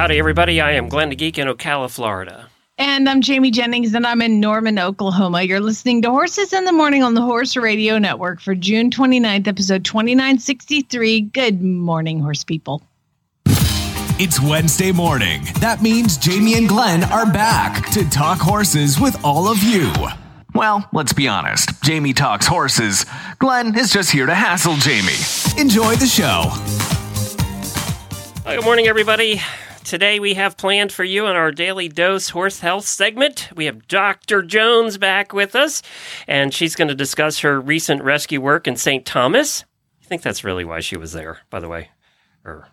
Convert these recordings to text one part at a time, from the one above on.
Howdy, everybody. I am Glenn the Geek in Ocala, Florida. And I'm Jamie Jennings, and I'm in Norman, Oklahoma. You're listening to Horses in the Morning on the Horse Radio Network for June 29th, episode 2963. Good morning, horse people. It's Wednesday morning. That means Jamie and Glenn are back to talk horses with all of you. Well, let's be honest. Jamie talks horses. Glenn is just here to hassle Jamie. Enjoy the show. Good morning, everybody. Today we have planned for you in our daily dose horse health segment. We have Dr. Jones back with us, and she's going to discuss her recent rescue work in St. Thomas. I think that's really why she was there, by the way. Or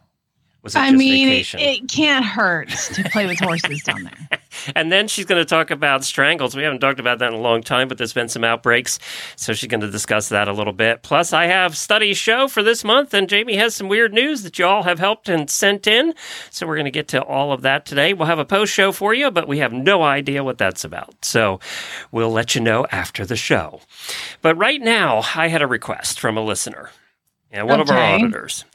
was it I just mean, it, vacation? it can't hurt to play with horses down there. and then she's going to talk about strangles. We haven't talked about that in a long time, but there's been some outbreaks. So she's going to discuss that a little bit. Plus, I have study show for this month, and Jamie has some weird news that you all have helped and sent in. So we're going to get to all of that today. We'll have a post show for you, but we have no idea what that's about. So we'll let you know after the show. But right now, I had a request from a listener and one of our auditors.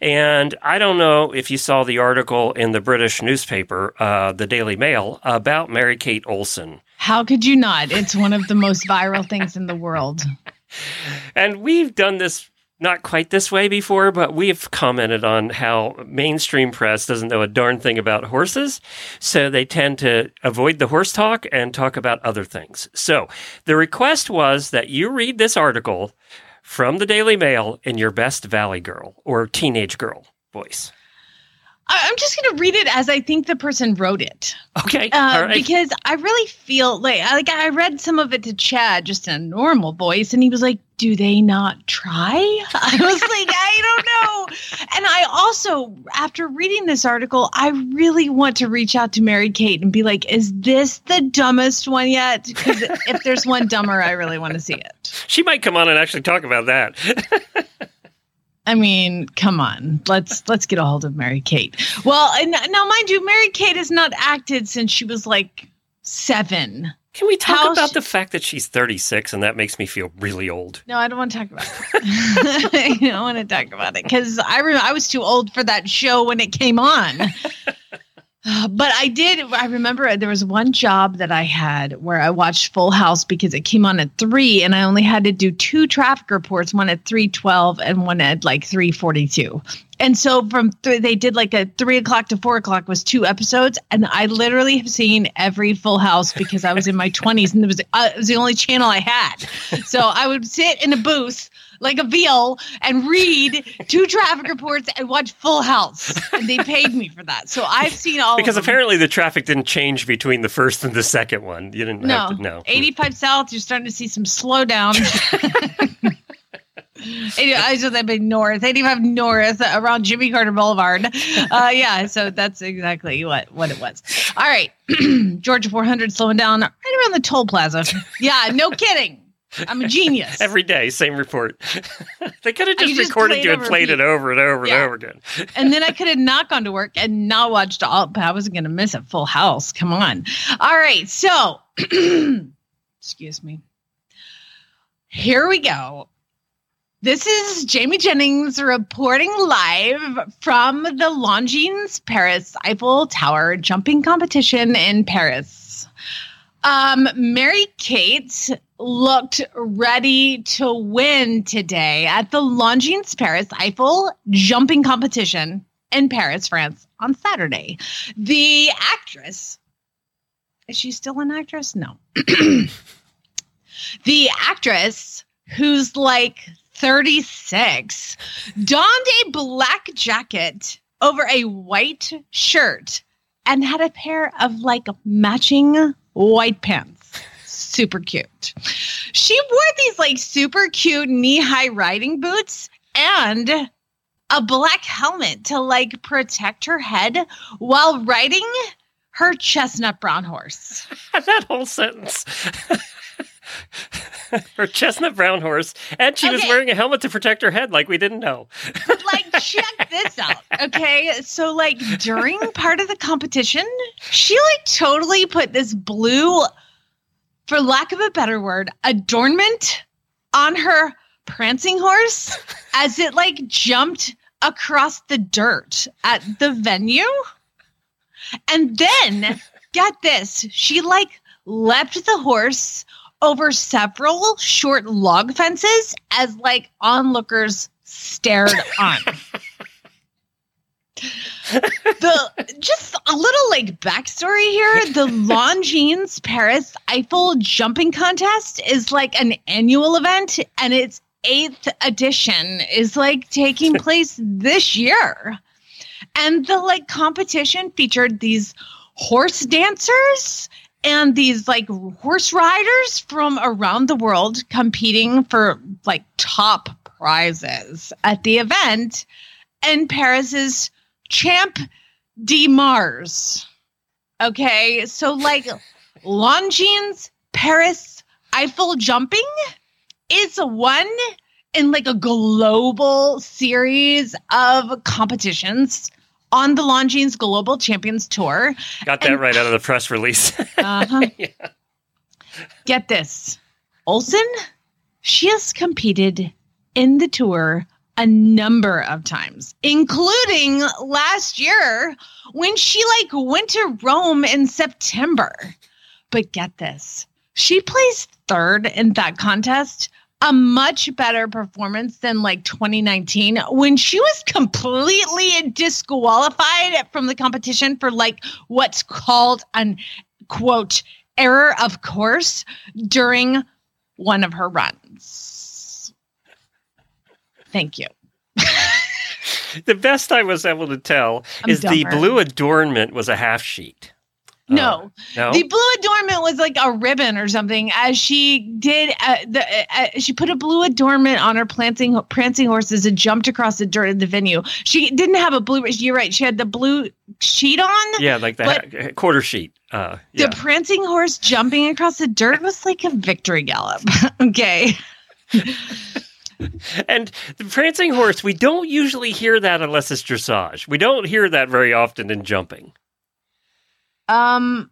And I don't know if you saw the article in the British newspaper, uh, the Daily Mail, about Mary Kate Olsen. How could you not? It's one of the most viral things in the world. And we've done this not quite this way before, but we've commented on how mainstream press doesn't know a darn thing about horses. So they tend to avoid the horse talk and talk about other things. So the request was that you read this article from the Daily Mail in your best Valley girl or teenage girl voice. I- I'm just going to read it as I think the person wrote it. Okay. Uh, All right. Because I really feel like, I- like I read some of it to Chad just in a normal voice, and he was like, "Do they not try?" I was like, "I don't know." And I also, after reading this article, I really want to reach out to Mary Kate and be like, "Is this the dumbest one yet?" Because if there's one dumber, I really want to see it. she might come on and actually talk about that. I mean, come on. Let's let's get a hold of Mary Kate. Well, and now mind you, Mary Kate has not acted since she was like seven. Can we talk How about sh- the fact that she's 36 and that makes me feel really old? No, I don't want to talk about it. I don't want to talk about it because I remember I was too old for that show when it came on. But I did. I remember there was one job that I had where I watched Full House because it came on at three, and I only had to do two traffic reports, one at three twelve and one at like three forty two. And so from th- they did like a three o'clock to four o'clock was two episodes, and I literally have seen every Full House because I was in my twenties and it was uh, it was the only channel I had. So I would sit in a booth like a veal and read two traffic reports and watch Full House, and they paid me for that. So I've seen all Because apparently the traffic didn't change between the first and the second one. You didn't no, have to know. 85 South, you're starting to see some slowdown. 80, I said that big north, 85 north around Jimmy Carter Boulevard. Uh, yeah, so that's exactly what, what it was. All right, Georgia 400 slowing down right around the toll plaza. Yeah, no kidding. I'm a genius. Every day, same report. they could have just just recorded you and played it over and over Yeah. and over again. and then I could have not gone to work and not watched all. But I wasn't going to miss a full house. Come on. All right. So, excuse me. Here we go. This is Jamie Jennings reporting live from the Longines Paris Eiffel Tower jumping competition in Paris. Um, Mary Kate looked ready to win today at the Longines Paris Eiffel jumping competition in Paris, France on Saturday. The actress, is she still an actress? No. the actress who's like 36 donned a black jacket over a white shirt and had a pair of like matching white pants. Super cute. She wore these like super cute knee high riding boots and a black helmet to like protect her head while riding her chestnut brown horse. that whole sentence. her chestnut brown horse, and she was wearing a helmet to protect her head, like we didn't know. But like, check this out. Okay. So, like, during part of the competition, she like totally put this blue, for lack of a better word, adornment on her prancing horse as it like jumped across the dirt at the venue. And then, get this, she like leapt the horse over several short log fences as like onlookers stared on. the just a little like backstory here. The longines paris eiffel jumping contest is like an annual event and its eighth edition is like taking place this year. And the like competition featured these horse dancers and these like horse riders from around the world competing for like top prizes at the event. And paris's champ de mars okay so like longines paris eiffel jumping is one in like a global series of competitions on the Longines Global Champions Tour. Got that And- right out of the press release. Uh-huh. Get this. Olsen, she has competed in the tour a number of times, including last year when she like went to Rome in September. But get this. She placed third in that contest, a much better performance than like 2019 when she was completely disqualified from the competition for like what's called an quote error of course during one of her runs. Thank you. the best I was able to tell I'm is the blue adornment was a half sheet. No, No. the blue adornment was like a ribbon or something. As she did, uh, the uh, uh, she put a blue adornment on her prancing prancing horses and jumped across the dirt of the venue. She didn't have a blue. You're right. She had the blue sheet on. yeah, like the ha- quarter sheet. Uh, The prancing horse jumping across the dirt was like a victory gallop. okay. And the prancing horse, we don't usually hear that unless it's dressage. We don't hear that very often in jumping. Um,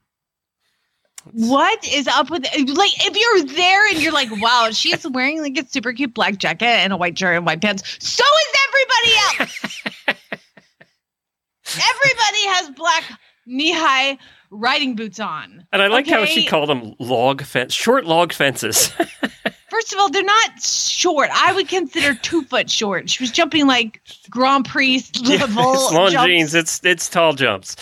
what is up with like if you're there and you're like, wow, she's wearing like a super cute black jacket and a white shirt and white pants. So is everybody else. everybody has black knee-high riding boots on. And I like how she called them log fence, short log fences. First of all, they're not short. I would consider two foot short. She was jumping like Grand Prix level. it's long jumps. jeans. It's it's tall jumps.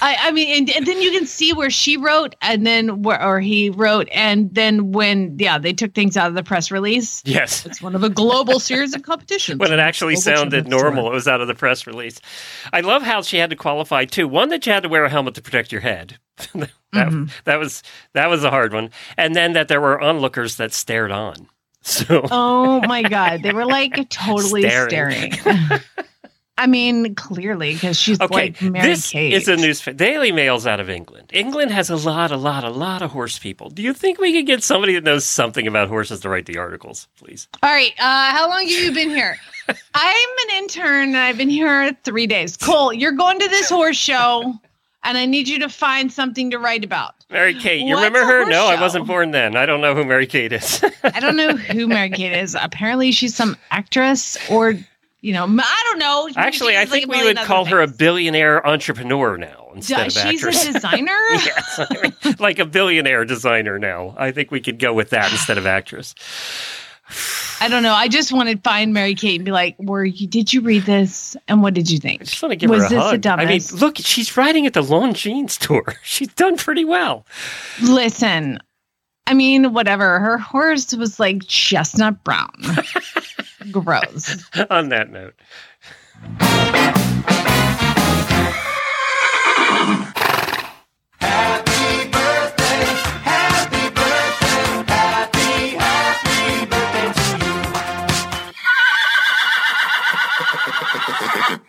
I, I mean, and, and then you can see where she wrote, and then where or he wrote, and then when yeah, they took things out of the press release. Yes. It's one of a global series of competitions. When it actually Global sounded normal, it was out of the press release. I love how she had to qualify too. One that you had to wear a helmet to protect your head. that, Mhm. that was that was a hard one. And then that there were onlookers that stared on. So Oh my god, they were like totally Staring. staring. I mean, clearly because she's Okay, like Mary this Kate. is a news. Daily Mail's out of England. England has a lot, a lot, a lot of horse people. Do you think we could get somebody that knows something about horses to write the articles, please? All right, uh, how long have you been here? I'm an intern. and I've been here three days. Cole, you're going to this horse show, and I need you to find something to write about. Mary Kate, you What's remember her? No, I wasn't born then. I don't know who Mary Kate is. I don't know who Mary Kate is. Apparently, she's some actress or, you know, I don't know. Actually, I like, think we would call her a billionaire entrepreneur now instead of she's actress. a designer. yes, I mean, like a billionaire designer now. I think we could go with that instead of actress. I don't know. I just want to find Mary Kate and be like, "Were you? Did you read this? And what did you think? I just want to give Was her a this hug. the I mean, look, she's riding at the Longines tour. She's done pretty well. Listen, I mean, whatever. Her horse was like chestnut brown. Gross. On that note.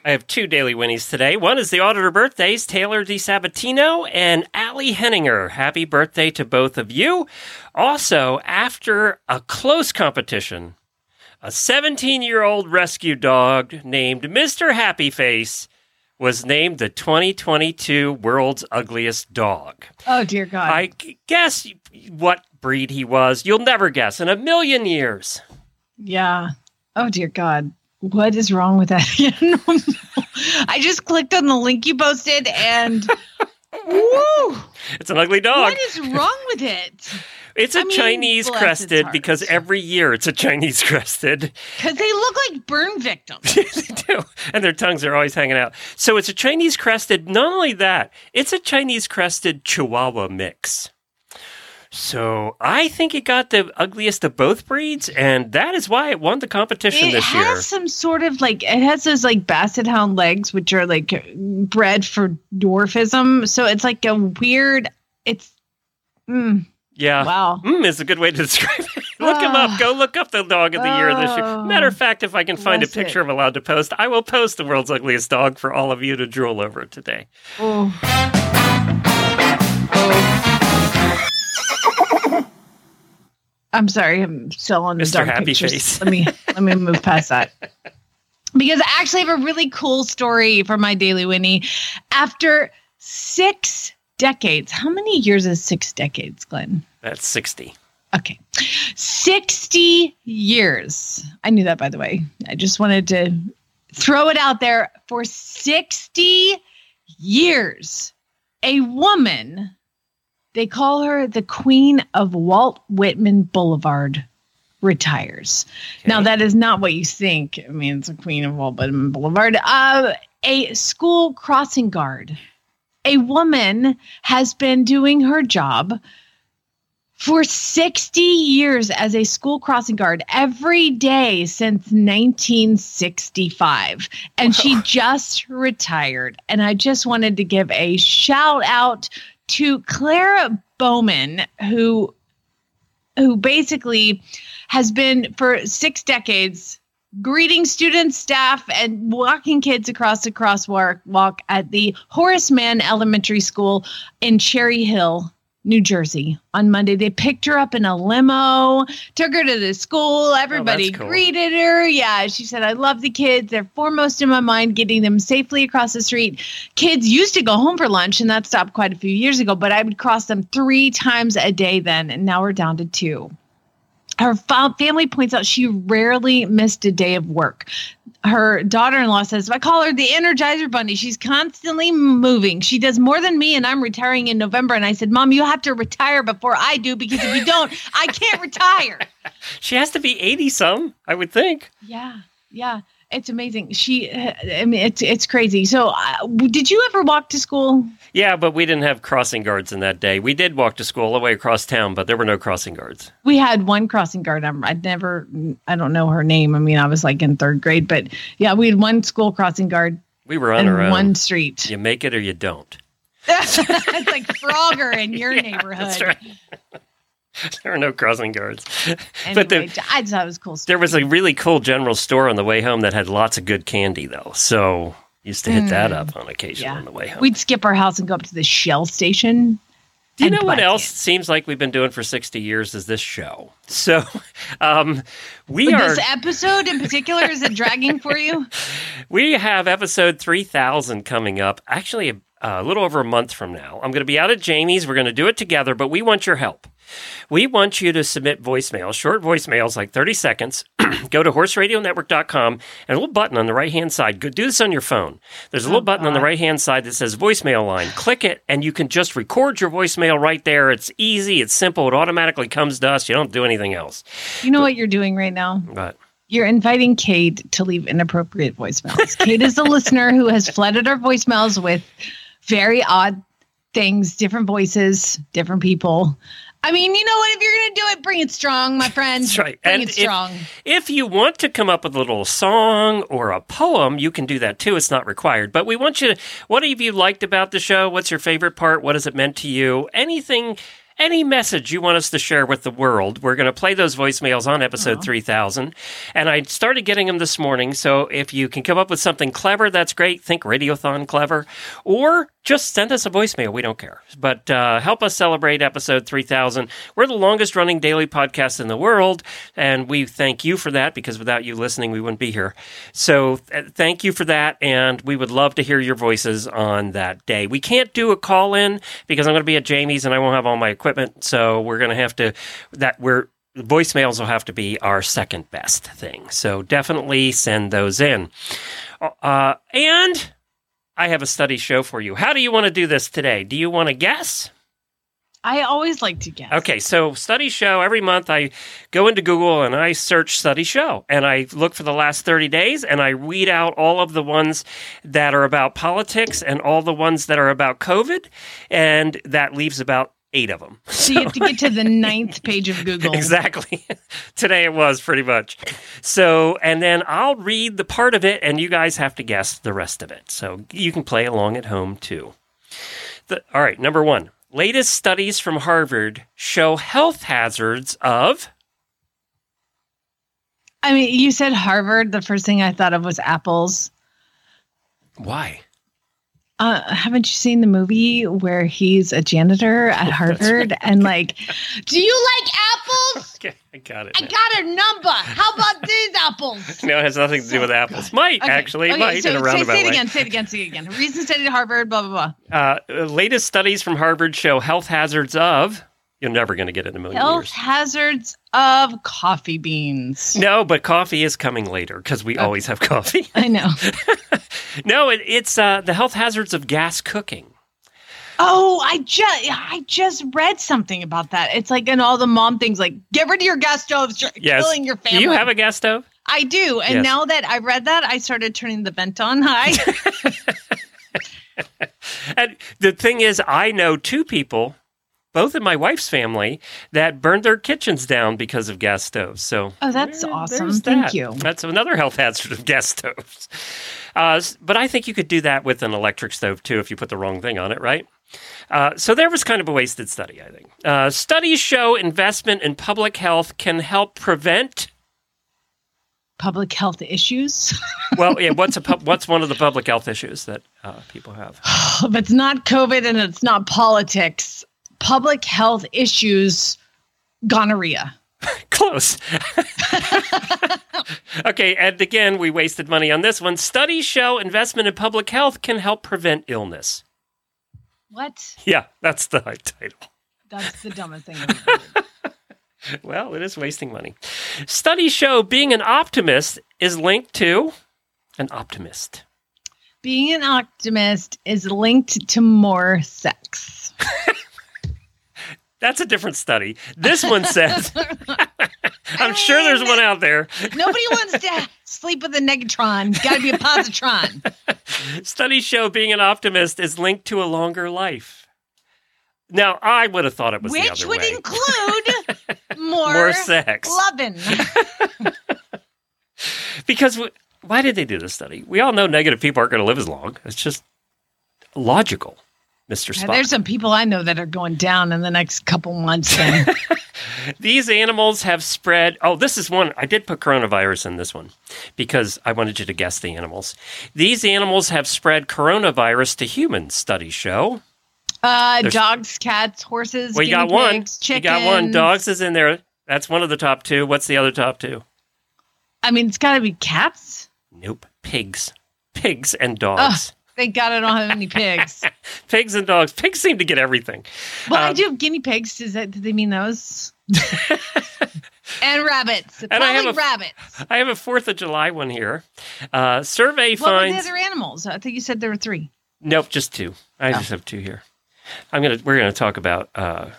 I have two daily whinnies today. One is the auditor birthdays, Taylor DiSabatino and Allie Henninger. Happy birthday to both of you. Also, after a close competition, a 17 year old rescue dog named Mr. Happy Face was named the 2022 World's Ugliest Dog. Oh dear God. I guess what breed he was. You'll never guess in a million years. yeah. Oh dear God. What is wrong with that? I just clicked on the link you posted and woo! It's an ugly dog. What is wrong with it? It's a I mean, Chinese crested because every year it's a Chinese crested. Because they look like burn victims. they do. And their tongues are always hanging out. So it's a Chinese crested. Not only that, it's a Chinese crested Chihuahua mix. So I think it got the ugliest of both breeds, and that is why it won the competition It this has some sort of like it has those like basset hound legs, which are like bred for dwarfism. So it's like a weird. It's mm, Yeah. wow. Mm, is a good way to describe it. look him up. Go look up the dog of the year this year. Oh. Matter of fact, if I can find a Bless it. picture I'm allowed to post, I will post the world's ugliest dog for all of you to drool over today. Oh. I'm sorry, I'm still on the Mr. dark Happy pictures. Face. Let me let me move past that. Because I actually have a really cool story for my Daily Whinnie. After six decades, how many years is six decades, Glenn? That's 60. Okay. 60 years. I knew that, by the way. I just wanted to throw it out there. For 60 years, a woman, they call her the Queen of Walt Whitman Boulevard, retires. Now, that is not what you think. I mean, it's a Queen of Walt Whitman Boulevard. Uh, a school crossing guard. A woman has been doing her job for 60 years as a school crossing guard every day since 1965 and she just retired and i just wanted to give a shout out to clara bowman who who basically has been for six decades greeting students, staff, and walking kids across the crosswalk walk at the Horace Mann Elementary School in Cherry Hill, New Jersey. On Monday, they picked her up in a limo, took her to the school. Oh, Everybody cool. greeted her. Yeah, she said, I love the kids. They're foremost in my mind, getting them safely across the street. Kids used to go home for lunch, and that stopped quite a few years ago, but I would cross them three times a day then, and now we're down to two her fa- family points out she rarely missed a day of work. Her daughter in law says, I call her the Energizer Bunny. She's constantly moving. She does more than me, and I'm retiring in November. And I said, Mom, you have to retire before I do because if you don't, I can't retire. She has to be 80 some, I would think. Yeah, yeah. It's amazing. She, I mean, it's it's crazy. So, uh, did you ever walk to school? Yeah, but we didn't have crossing guards in that day. We did walk to school all the way across town, but there were no crossing guards. We had one crossing guard. I'm, I'd never, I don't know her name. I mean, I was like in third grade, but yeah, we had one school crossing guard We were on our own. one street. You make it or you don't. it's like Frogger in your neighborhood. That's right. there were no crossing guards. Anyway, but the, I just thought it was cool. Story. there was a really cool general store on the way home that had lots of good candy, though. So used to hit that up on occasion Mm. Yeah. on the way home. We'd skip our house and go up to the Shell station. Do you know what else candy. seems like we've been doing for 60 years is this show. So um, we are this episode in particular is it dragging for you? we have episode 3000 coming up actually a, a little over a month from now. I'm going to be out at Jamie's. We're going to do it together, but we want your help. We want you to submit voicemails, short voicemails, like 30 seconds. Go to horseradionetwork.com and a little button on the right hand side. Go do this on your phone. There's a little oh, button on the right hand side that says voicemail line. Click it, and you can just record your voicemail right there. It's easy, it's simple, it automatically comes to us. You don't do anything else. You know what you're doing right now? But You're inviting Kate to leave inappropriate voicemails. Kate is a listener who has flooded our voicemails with very odd things, different voices, different people. I mean, you know what? If you're going to do it, bring it strong, my friend. That's right. Bring And it strong. If you want to come up with a little song or a poem, you can do that too. It's not required. But we want you to, what have you liked about the show? What's your favorite part? What has it meant to you? Anything, any message you want us to share with the world. We're going to play those voicemails on episode 3000. And I started getting them this morning. So if you can come up with something clever, that's great. Think Radiothon clever. Or just send us a voicemail. We don't care. But uh, help us celebrate episode 3000. We're the longest running daily podcast in the world. And we thank you for that because without you listening, we wouldn't be here. So th- thank you for that. And we would love to hear your voices on that day. We can't do a call in because I'm going to be at Jamie's and I won't have all my equipment. So we're going to have to, that we're, voicemails will have to be our second best thing. So definitely send those in. Uh, and I have a study show for you. How do you want to do this today? Do you want to guess? I always like to guess. Okay, so study show every month I go into Google and I search study show and I look for the last 30 days and I weed out all of the ones that are about politics and all the ones that are about COVID and that leaves about 8 of them. So you have to get to the ninth page of Google. Exactly. Today it was pretty much. So, and then I'll read the part of it and you guys have to guess the rest of it. So you can play along at home too. The, all right, number one. Latest studies from Harvard show health hazards of. I mean, you said Harvard. The first thing I thought of was apples. Why? Uh, haven't you seen the movie where he's a janitor at Harvard and like, do you like apples? Okay, I got it. I got a number. How about these apples? No, it has nothing to do with apples. Might Okay, actually, okay, might so in a say, roundabout say it way. again. Say it again. Say it again. Recent study at Harvard. Blah blah blah. Uh, latest studies from Harvard show health hazards of. You're never going to get it in a million Health years. hazards of coffee beans. No, but coffee is coming later because we always have coffee. I know. no, it, it's uh, the health hazards of gas cooking. Oh, I just I just read something about that. It's like in all the mom things, like get rid of your gas stoves, you're Yes. killing your family. Do you have a gas stove? I do, and Yes. now that I read that, I started turning the vent on high. And the thing is, I know two people, both in my wife's family, that burned their kitchens down because of gas stoves. So, Oh, that's there- awesome. there's Thank that. you. That's another health hazard of gas stoves. Uh, but I think you could do that with an electric stove too if you put the wrong thing on it, right? Uh, so there was kind of a wasted study, I think. Uh, studies show investment in public health can help prevent. Public health issues. Well, yeah. What's a pub, what's one of the public health issues that uh, people have? if it's not COVID and it's not politics, public health issues, gonorrhea. Close. okay, and again, we wasted money on this one. Studies show investment in public health can help prevent illness. What? Yeah, that's the title. That's the dumbest thing. I've ever heard. Well, it is wasting money. Studies show being an optimist is linked to an optimist. Being an optimist is linked to more sex. That's a different study. This one says, I'm sure there's one out there. Nobody wants to sleep with a negatron. Got to be a positron. Studies show being an optimist is linked to a longer life. Now, I would have thought it was the which would way. include more, More sex. loving. Because w- why did they do this study? We all know negative people aren't going to live as long. It's just logical, Mr. Spock. There's some people I know that are going down in the next couple months. Then. These animals have spread. Oh, this is one. I did put coronavirus in this one because I wanted you to guess the animals. These animals have spread coronavirus to humans, studies show. Uh, There's- dogs, cats, horses. Well, got one. pigs, You got one. Dogs is in there. That's one of the top two. What's the other top two? I mean, it's got to be cats. Nope. Pigs. Pigs and dogs. Thank God I don't have any pigs. Pigs and dogs. Pigs seem to get everything. Well, I Um, do have guinea pigs. Does that? Do they mean those? and rabbits. I Probably have a- rabbits. I have a Fourth of July one here. Uh, survey What were the other animals? I think you said there were three. Nope, just two. I just have two here. I'm gonna. We're gonna talk about. Uh,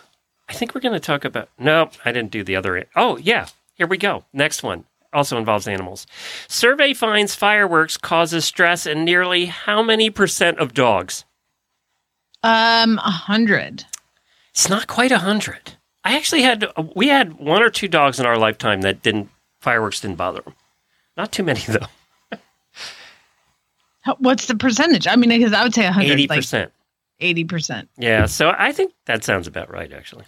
I think we're gonna talk about. Nope, I didn't do the other. Oh yeah, here we go. Next one also involves animals. Survey finds fireworks causes stress in nearly how many percent of dogs? Um, a hundred. It's not quite a hundred. I actually had. We had one or two dogs in our lifetime that didn't. Fireworks didn't bother them. Not too many though. What's the percentage? I mean, because I would say a hundred. Eighty Like, percent. 80%. Yeah, so I think that sounds about right, actually.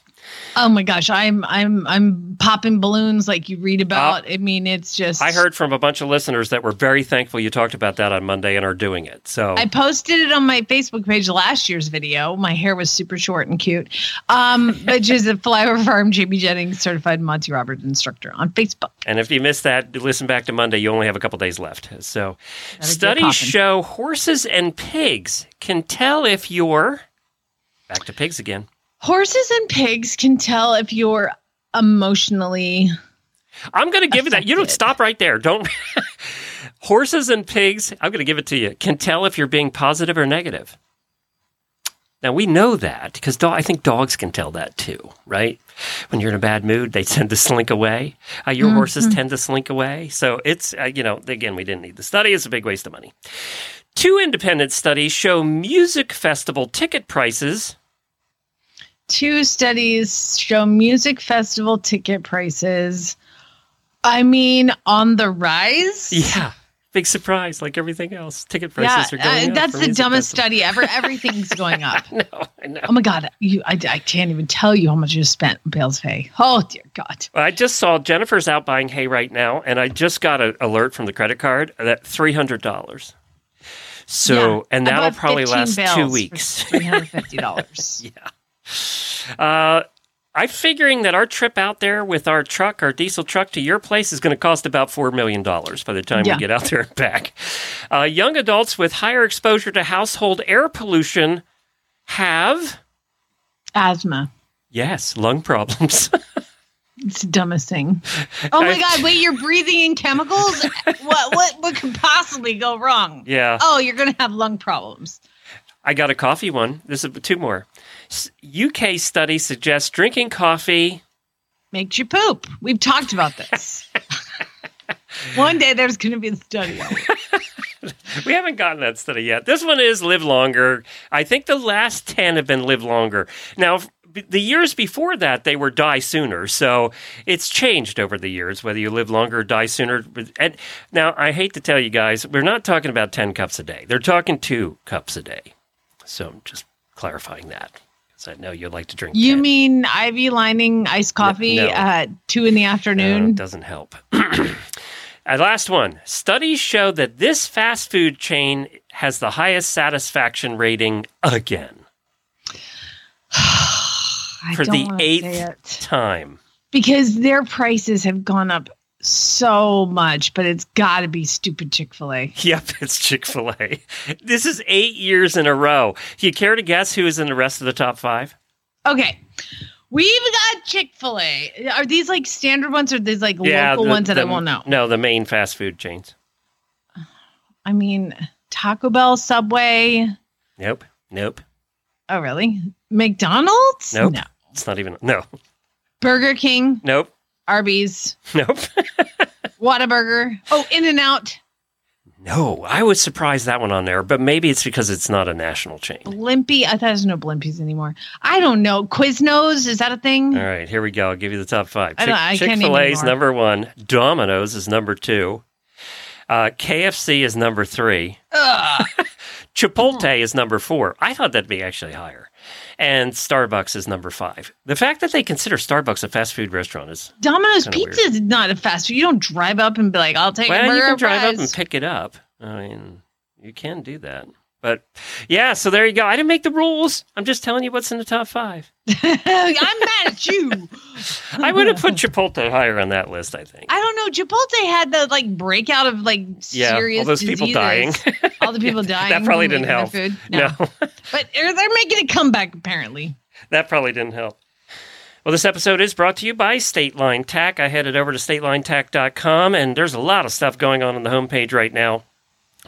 Oh my gosh, I'm I'm I'm popping balloons like you read about. I mean, it's just I heard from a bunch of listeners that were very thankful you talked about that on Monday and are doing it. So I posted it on my Facebook page last year's video. My hair was super short and cute. Um, which is a Flower Farm Jamie Jennings certified Monty Roberts instructor on Facebook. And if you missed that, listen back to Monday. You only have a couple days left. So, get studies show horses and pigs can tell if you're back to pigs again. Horses and pigs can tell if you're emotionally I'm going to give you that. You don't stop right there. Don't. horses and pigs, I'm going to give it to you, can tell if you're being positive or negative. Now, we know that because do- I think dogs can tell that too, right? When you're in a bad mood, they tend to slink away. Uh, your horses tend to slink away. So it's, uh, you know, again, we didn't need the study. It's a big waste of money. Two independent studies show music festival ticket prices. Two studies show music festival ticket prices. I mean, on the rise. Yeah. Big surprise, like everything else. Ticket Yeah, prices are going uh, up. that's the dumbest festivals. study ever. Everything's going up. No, I know. Oh my god, you! I, I can't even tell you how much you spent on Bale's hay. Oh dear God! I just saw Jennifer's out buying hay right now, and I just got an alert from the credit card that three hundred dollars. So, Yeah, and that'll probably last two weeks. Three hundred fifty dollars. Uh, I'm figuring that our trip out there with our truck, our diesel truck to your place, is going to cost about $4 million by the time Yeah. we get out there and back. Uh, young adults with higher exposure to household air pollution have, Asthma. yes, lung problems. It's the dumbest thing. Oh my God! Wait, you're breathing in chemicals. what? What? What could possibly go wrong? yeah. Oh, you're gonna have lung problems. I got a coffee one. This is two more. UK study suggests drinking coffee. Makes you poop. We've talked about this. One day there's gonna be the study. We haven't gotten that study yet. This one is live longer. I think the last 10 have been live longer. Now, the years before that, they were die sooner. So it's changed over the years, whether you live longer or die sooner. And now, I hate to tell you guys, we're not talking about 10 cups a day. They're talking two cups a day. So I'm just clarifying that I know you like to drink. You 10. mean Ivy lining iced coffee no. at two in the afternoon? it doesn't help. Last one. Studies show that this fast food chain has the highest satisfaction rating again I for don't the eighth time. because their prices have gone up so much, but it's got to be stupid Chick Fil A. Yep, it's Chick fil A. This is eight years in a row. Do you care to guess who is in the rest of the top five? Okay. We've got Chick fil A. Are these like standard ones or these like local the- ones that the- I won't know? No, the main fast food chains. I mean, Taco Bell, Subway. Nope. Nope. Oh, really? McDonald's? Nope. No. It's not even. No. Burger King, Nope. Arby's, Nope. Whataburger. Oh, In and Out, no. I was surprised that one on there, but maybe it's because it's not a national chain. Blimpie. I thought there's no Blimpies anymore. I don't know. Quiznos, is that a thing? All right, here we go. I'll give you the top five. I don't- I Chick fil A is number one. Domino's is number two. Uh, KFC is number three. Chipotle is number four. I thought that'd be actually higher. And Starbucks is number five. The fact that they consider Starbucks a fast food restaurant is Domino's Pizza is not a fast food. You don't drive up and be like, I'll take a well, burger you can drive up and pick it up. I mean, you can do that. But yeah, so there you go. I didn't make the rules. I'm just telling you what's in the top five. I'm mad at you. I would have put Chipotle higher on that list. I think. I don't know. Chipotle had the like breakout of like Yeah, all serious those people diseases. dying. all the people dying. that probably didn't help. Food. No. but they're, they're making a comeback apparently. that probably didn't help. Well, this episode is brought to you by State Line Tack. I headed over to statelinetack.com, and there's a lot of stuff going on on the homepage right now.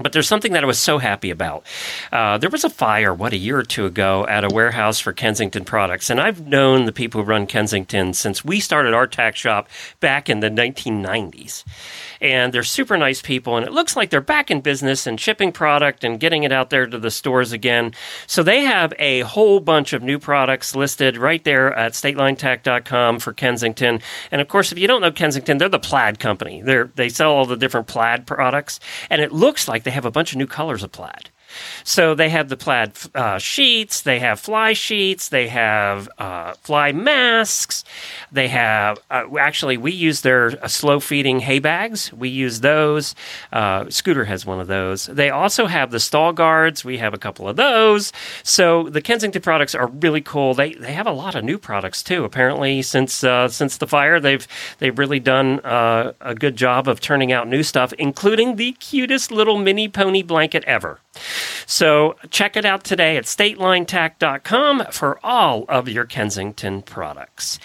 But there's something that I was so happy about. Uh, there was a fire, what, a year or two ago at a warehouse for Kensington products. And I've known the people who run Kensington since we started our tack shop back in the 1990s. And they're super nice people. And it looks like they're back in business and shipping product and getting it out there to the stores again. So they have a whole bunch of new products listed right there at statelinetack.com for Kensington. And of course, if you don't know Kensington, they're the plaid company. They're, they sell all the different plaid products. And it looks like they have a bunch of new colors plaid. So they have the plaid uh, sheets, they have fly sheets, they have uh, fly masks, they have uh, actually we use their uh, slow feeding hay bags. We use those. Uh, Scooter has one of those. They also have the stall guards. We have a couple of those. So the Kensington products are really cool. They they have a lot of new products too. Apparently since uh, since the fire, they've they've really done a good job of turning out new stuff, including the cutest little mini pony blanket ever. So check it out today at statelinetack.com for all of your Kensington products.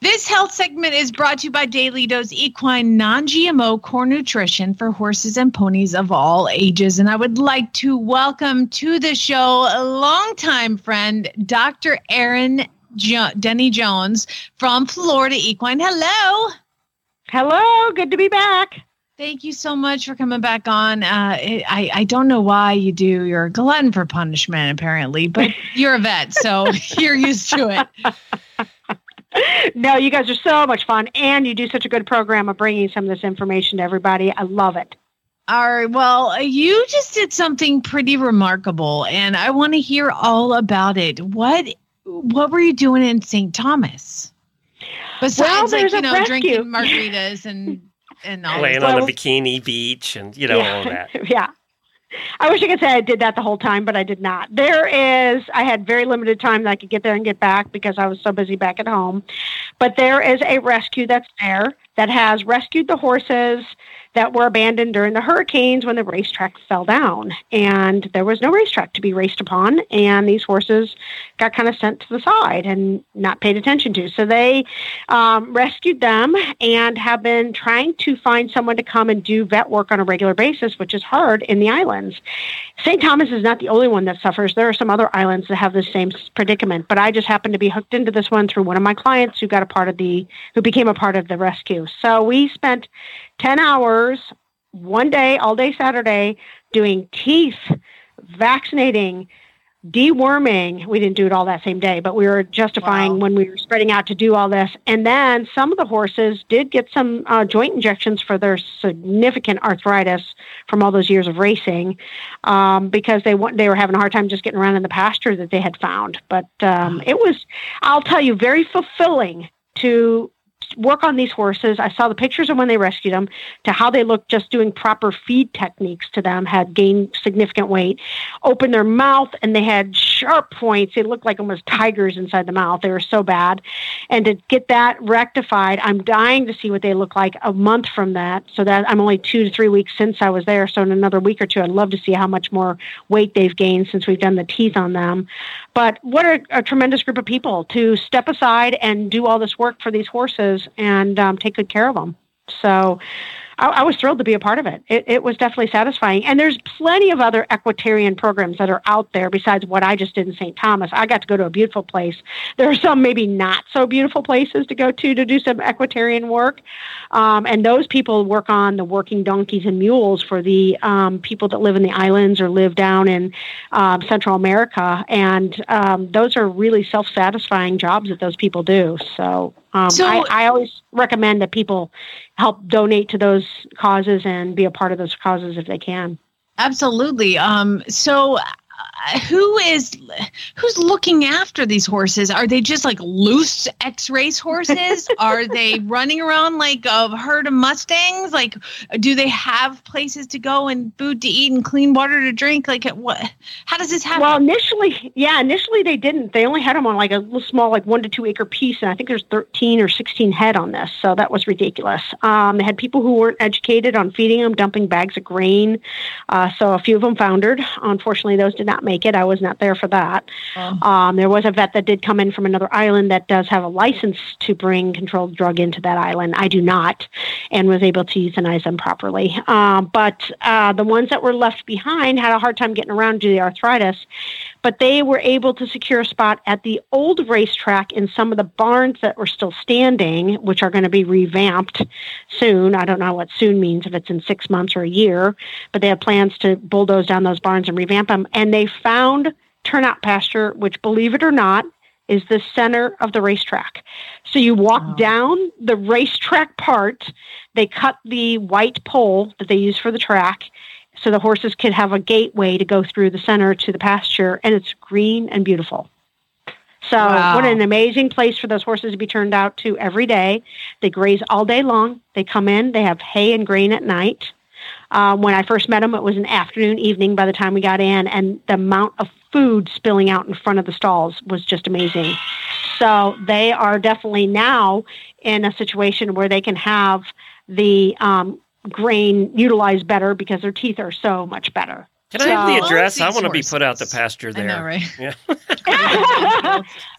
This health segment is brought to you by Daily Dose Equine Non GMO Core Nutrition for horses and ponies of all ages. And I would like to welcome to the show a longtime friend, Dr. Erin jo- Denney Jones from Florida Equine. Hello. Hello. Good to be back. Thank you so much for coming back on. Uh, I I don't know why you do. You're a glutton for punishment, apparently, but you're a vet, so you're used to it. no, you guys are so much fun, and you do such a good program of bringing some of this information to everybody. I love it. All right. Well, you just did something pretty remarkable, and I want to hear all about it. What What were you doing in St. Thomas? Besides, well, like you know, rescue. drinking margaritas and and all laying on a bikini beach and you know yeah, all that. yeah. I wish I could say I did that the whole time, but I did not. There is, I had very limited time that I could get there and get back because I was so busy back at home. But there is a rescue that's there that has rescued the horses that were abandoned during the hurricanes when the racetrack fell down. And there was no racetrack to be raced upon. And these horses got kind of sent to the side and not paid attention to. So they um, rescued them and have been trying to find someone to come and do vet work on a regular basis, which is hard in the islands. St. Thomas is not the only one that suffers. There are some other islands that have the same predicament, but I just happened to be hooked into this one through one of my clients who got a part of the, who became a part of the rescue. So we spent 10 hours one day, all day Saturday, doing teeth, vaccinating, deworming. We didn't do it all that same day, but we were justifying wow. when we were spreading out to do all this. And then some of the horses did get some uh, joint injections for their significant arthritis from all those years of racing um, because they they were having a hard time just getting around in the pasture that they had found. But um, it was, I'll tell you, very fulfilling to work on these horses. I saw the pictures of when they rescued them to how they looked just doing proper feed techniques to them had gained significant weight. Opened their mouth and they had sharp points. They looked like almost tigers inside the mouth. They were so bad. And to get that rectified, I'm dying to see what they look like a month from that. So that I'm only two to three weeks since I was there. So in another week or two, I'd love to see how much more weight they've gained since we've done the teeth on them. But what a, a tremendous group of people to step aside and do all this work for these horses and um, take good care of them. So I, I, was thrilled to be a part of it. it. It was definitely satisfying. And there's plenty of other equestrian programs that are out there besides what I just did in St. Thomas. I got to go to a beautiful place. There are some maybe not so beautiful places to go to to do some equestrian work. Um, and those people work on the working donkeys and mules for the um, people that live in the islands or live down in um, Central America. And um, those are really self satisfying jobs that those people do. So um, so, I, I, always recommend that people help donate to those causes and be a part of those causes if they can. Absolutely. Um, so who is who's looking after these horses? Are they just like loose X-race horses? Are they running around like a herd of mustangs? Like, do they have places to go and food to eat and clean water to drink? Like, what? How does this happen? Well, initially, yeah, initially they didn't. They only had them on like a little small, like one to two acre piece, and I think there's 13 or 16 head on this, so that was ridiculous. Um, they had people who weren't educated on feeding them, dumping bags of grain, uh, so a few of them foundered. Unfortunately, those did not make it. I was not there for that. Oh. Um, there was a vet that did come in from another island that does have a license to bring controlled drug into that island. I do not, and was able to euthanize them properly. Um, but uh, the ones that were left behind had a hard time getting around due to the arthritis. But they were able to secure a spot at the old racetrack in some of the barns that were still standing, which are going to be revamped soon. I don't know what soon means, if it's in six months or a year, but they have plans to bulldoze down those barns and revamp them. And they found turnout pasture, which, believe it or not, is the center of the racetrack. So you walk wow. down the racetrack part, they cut the white pole that they use for the track, so the horses could have a gateway to go through the center to the pasture, and it's green and beautiful. So, Wow. what an amazing place for those horses to be turned out to every day. They graze all day long. They come in, they have hay and grain at night. Um, when I first met them, it was an afternoon, evening by the time we got in, and the amount of food spilling out in front of the stalls was just amazing. So, they are definitely now in a situation where they can have the um, grain utilized better because their teeth are so much better. Can I have the address? I want to be put out the horses. pasture I there. know, right? Yeah.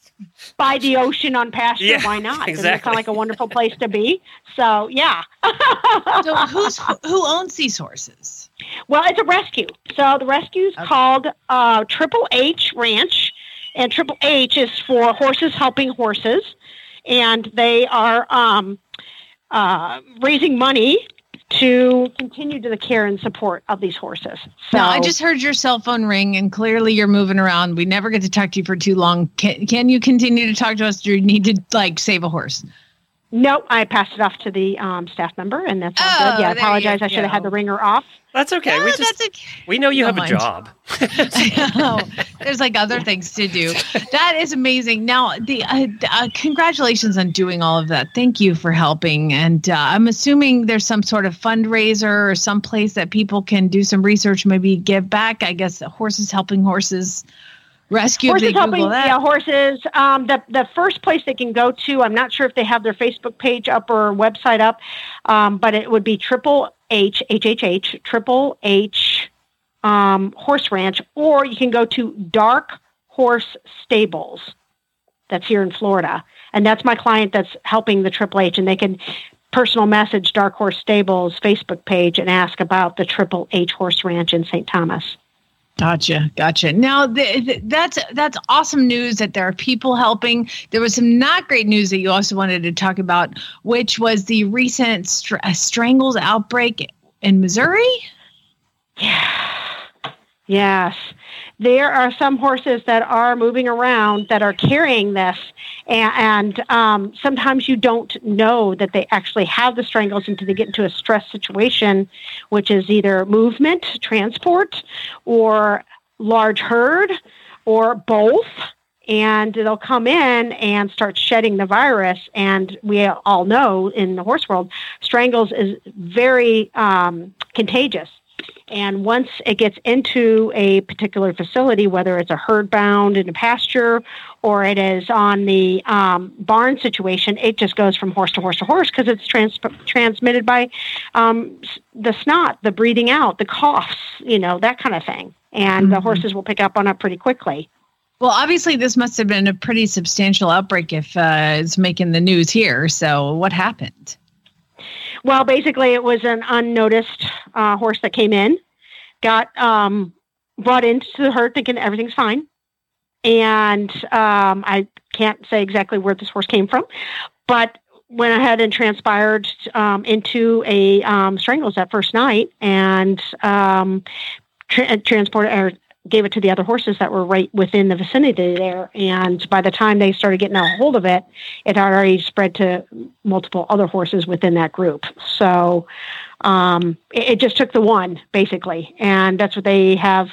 by the ocean on pasture. Yeah, why not? Doesn't that exactly. sound like a wonderful place to be? So yeah. So who's who owns these horses? well, it's a rescue. So the rescue is Okay. called uh, Triple H Ranch, and Triple H is for horses helping horses, and they are um, uh, raising money to continue to the care and support of these horses. So now I just heard your cell phone ring, and clearly you're moving around. We never get to talk to you for too long. Can can you continue to talk to us? Do you need to like save a horse? Nope, I passed it off to the um, staff member, and that's all Oh, good. Yeah, I apologize. I should have had the ringer off. That's okay. we just that's okay. we know you Don't have a job. Know. There's like other things to do. That is amazing. Now, the uh, uh, congratulations on doing all of that. Thank you for helping. And uh, I'm assuming there's some sort of fundraiser or some place that people can do some research, maybe give back. I guess horses helping horses rescue. horses helping yeah horses. Um, the the first place they can go to i'm not sure if they have their facebook page up or website up um, but it would be triple h h h h triple h um, horse ranch or you can go to dark horse stables. That's here in florida. And that's my client that's helping the triple h and they can personal message dark horse stables facebook page and ask about the triple h horse ranch in st thomas Gotcha, gotcha. Now th- th- that's that's awesome news that there are people helping. There was some not great news that you also wanted to talk about, which was the recent str- uh, strangles outbreak in Missouri. Yeah. Yes. There are some horses that are moving around that are carrying this, and, and um, sometimes you don't know that they actually have the strangles until they get into a stress situation, which is either movement, transport, or large herd, or both. And they'll come in and start shedding the virus. And we all know in the horse world, strangles is very um, contagious. And once it gets into a particular facility, whether it's a herd bound in a pasture or it is on the um, barn situation, it just goes from horse to horse to horse because it's trans- transmitted by um, the snot, the breathing out, the coughs, you know, that kind of thing. And the Mhm. horses will pick up on it pretty quickly. Well, obviously, this must have been a pretty substantial outbreak if uh, it's making the news here. So, what happened? Well, basically, it was an unnoticed uh, horse that came in, got um, brought into the herd thinking everything's fine. And um, I can't say exactly where this horse came from, but went ahead and transpired um, into a um, strangles that first night and um, tra- transported or gave it to the other horses that were right within the vicinity there. And by the time they started getting a hold of it, it had already spread to multiple other horses within that group. So um, it, it just took the one basically, and that's what they have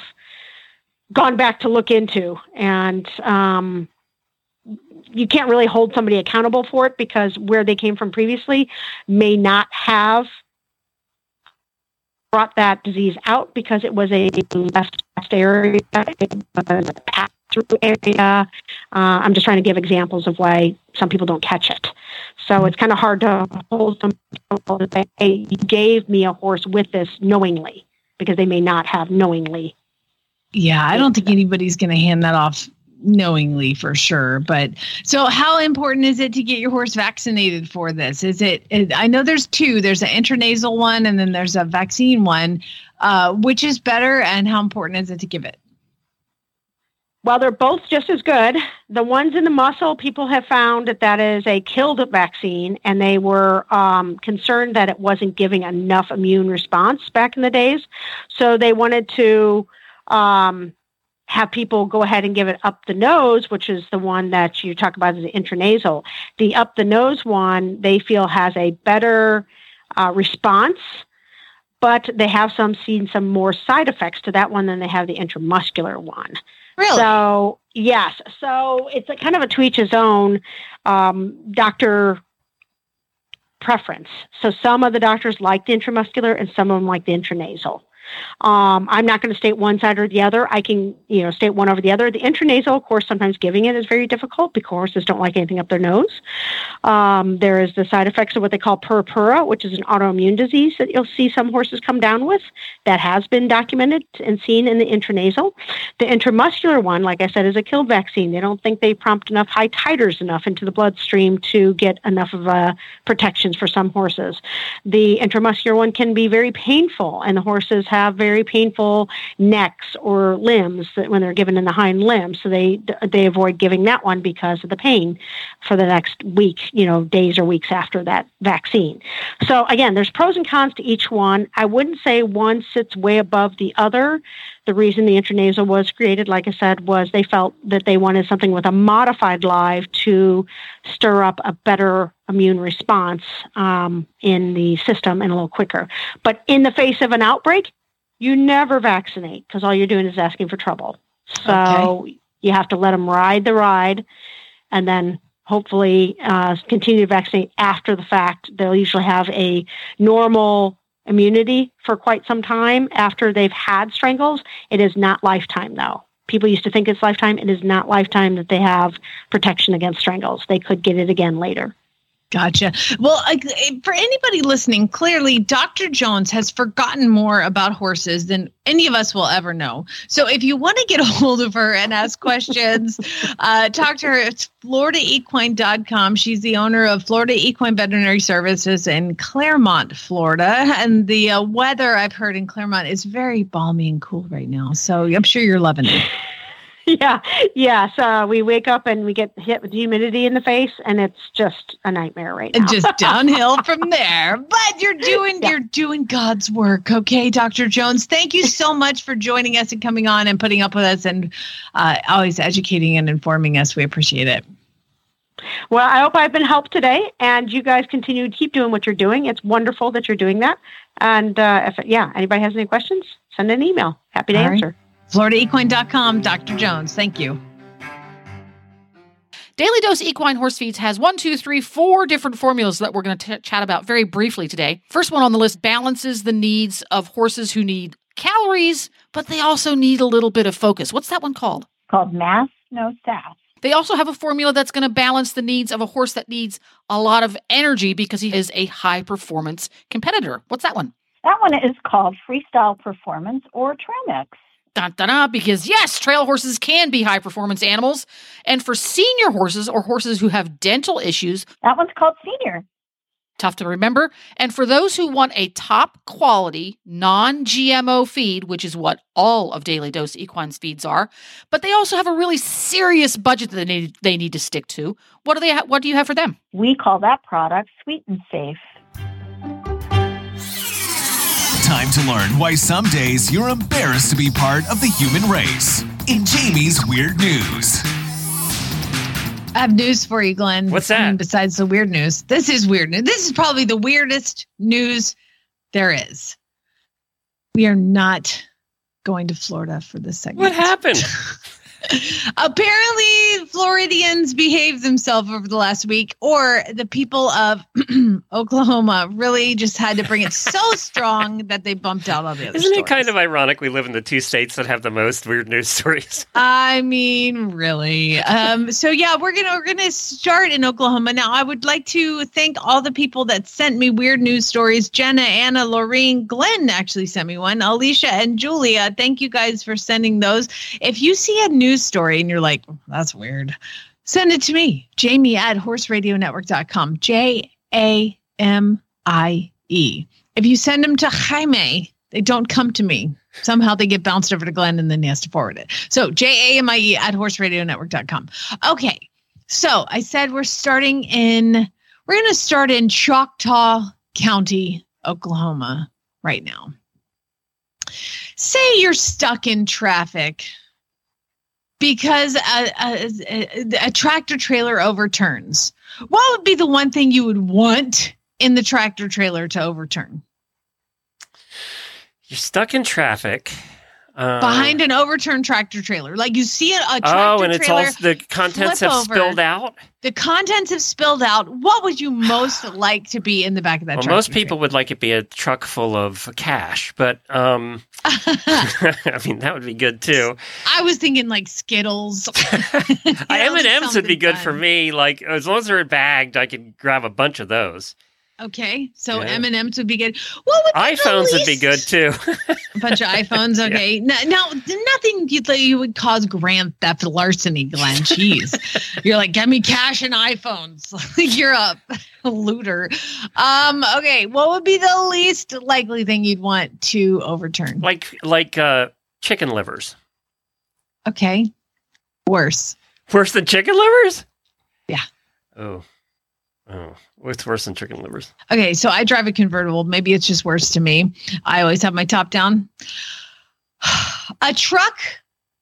gone back to look into. And um, you can't really hold somebody accountable for it because where they came from previously may not have brought that disease out because it was a less area, it was a pass-through area. Uh, I'm just trying to give examples of why some people don't catch it. So it's kind of hard to hold some people gave me a horse with this knowingly because they may not have knowingly. Yeah, I don't think anybody's going to hand that off knowingly for sure. But so, how important is it to get your horse vaccinated for this? Is it? it I know there's two. There's an intranasal one, and then there's a vaccine one. Uh, which is better, and how important is it to give it? Well, they're both just as good. The ones in the muscle, people have found that that is a killed vaccine, and they were um, concerned that it wasn't giving enough immune response back in the days. So they wanted to um, have people go ahead and give it up the nose, which is the one that you talk about as the intranasal. The up the nose one, they feel has a better uh, response, but they have some seen some more side effects to that one than they have the intramuscular one. Really? So yes, so it's a kind of a to each his own um, doctor preference. So some of the doctors like the intramuscular, and some of them like the intranasal. Um, I'm not going to state one side or the other. I can, you know, state one over the other. The intranasal, of course, sometimes giving it is very difficult because horses don't like anything up their nose. Um, there is the side effects of what they call purpura, which is an autoimmune disease that you'll see some horses come down with. That has been documented and seen in the intranasal. The intramuscular one, like I said, is a killed vaccine. They don't think they prompt enough high titers enough into the bloodstream to get enough of a protections for some horses. The intramuscular one can be very painful, and the horses have have very painful necks or limbs when they're given in the hind limb. So they they avoid giving that one because of the pain for the next week, you know, days or weeks after that vaccine. So again, there's pros and cons to each one. I wouldn't say one sits way above the other. The reason the intranasal was created, like I said, was they felt that they wanted something with a modified live to stir up a better immune response um, in the system and a little quicker. But in the face of an outbreak, you never vaccinate because all you're doing is asking for trouble. So okay. you have to let them ride the ride and then hopefully uh, continue to vaccinate after the fact. They'll usually have a normal immunity for quite some time after they've had strangles. It is not lifetime though. People used to think it's lifetime. It is not lifetime that they have protection against strangles. They could get it again later. Gotcha. Well, for anybody listening, clearly Dr. Jones has forgotten more about horses than any of us will ever know. So if you want to get a hold of her and ask questions, uh, talk to her. It's floridaequine.com. She's the owner of Florida Equine Veterinary Services in Clermont, Florida. And the uh, weather I've heard in Clermont is very balmy and cool right now. So I'm sure you're loving it. yeah, yeah. So we wake up and we get hit with humidity in the face, and it's just a nightmare right now. And just downhill from there. But you're doing yeah. you're doing God's work, okay, Dr. Jones. Thank you so much for joining us and coming on and putting up with us and uh, always educating and informing us. We appreciate it. Well, I hope I've been helped today, and you guys continue to keep doing what you're doing. It's wonderful that you're doing that. And uh, if yeah, anybody has any questions, send an email. Happy to All answer. Right. FloridaEquine.com, Dr. Jones. Thank you. Daily Dose Equine Horse Feeds has one, two, three, four different formulas that we're going to chat about very briefly today. First one on the list balances the needs of horses who need calories, but they also need a little bit of focus. What's that one called? Called Mass No Sass. They also have a formula that's going to balance the needs of a horse that needs a lot of energy because he is a high performance competitor. What's that one? That one is called Freestyle Performance or Trail Mix. Because yes, trail horses can be high performance animals. And for senior horses or horses who have dental issues, that one's called senior. Tough to remember. And for those who want a top quality, non GMO feed, which is what all of Daily Dose Equines feeds are, but they also have a really serious budget that they need, they need to stick to. What do they? Ha- what do you have for them? We call that product Sweet and Safe. Time to learn why some days you're embarrassed to be part of the human race. In Jamie's Weird News. I have news for you, Glenn. What's that? I mean, besides the weird news, this is weird news. This is probably the weirdest news there is. We are not going to Florida for this segment. What happened? Apparently, Floridians behaved themselves over the last week, or the people of Oklahoma really just had to bring it so strong that they bumped out all the other. Isn't stories. it kind of ironic we live in the two states that have the most weird news stories? I mean, really. Um, so yeah, we're gonna we're gonna start in Oklahoma now. I would like to thank all the people that sent me weird news stories. Jenna, Anna, Lorraine, Glenn actually sent me one. Alicia and Julia, thank you guys for sending those. If you see a news story and you're like, oh, that's weird, send it to me. Jamie at horseradionetwork.com. J A M I E. If you send them to Jaime, they don't come to me. Somehow they get bounced over to Glenn and then he has to forward it. So J A M I E at horseradionetwork.com. Okay. So I said we're starting in, we're going to start in Choctaw County, Oklahoma right now. Say you're stuck in traffic because a, a, a, tractor trailer overturns. What would be the one thing you would want in the tractor trailer to overturn? You're stuck in traffic. Uh, behind an overturned tractor trailer. Like you see a, a tractor Oh, and it's all trailer, the contents have over. spilled out. the contents have spilled out. What would you most like to be in the back of that Well, most people would like it be a truck full of cash, but um, I mean that would be good too. I was thinking like Skittles. M and M's would be good for me. Like as long as they're bagged, I could grab a bunch of those. Okay, so Yeah. M and M's would be good. What would iPhones would be good too. A bunch of iPhones. Okay, no, no, nothing you, you would cause grand theft larceny, Glenn. Jeez, you're like, get me cash and iPhones. You're a looter. Um. Okay, what would be the least likely thing you'd want to overturn? like like uh, chicken livers. Okay, worse. Worse than chicken livers? Yeah. Oh. Oh. What's worse than chicken livers? Okay, so I drive a convertible. Maybe it's just worse to me. I always have my top down. A truck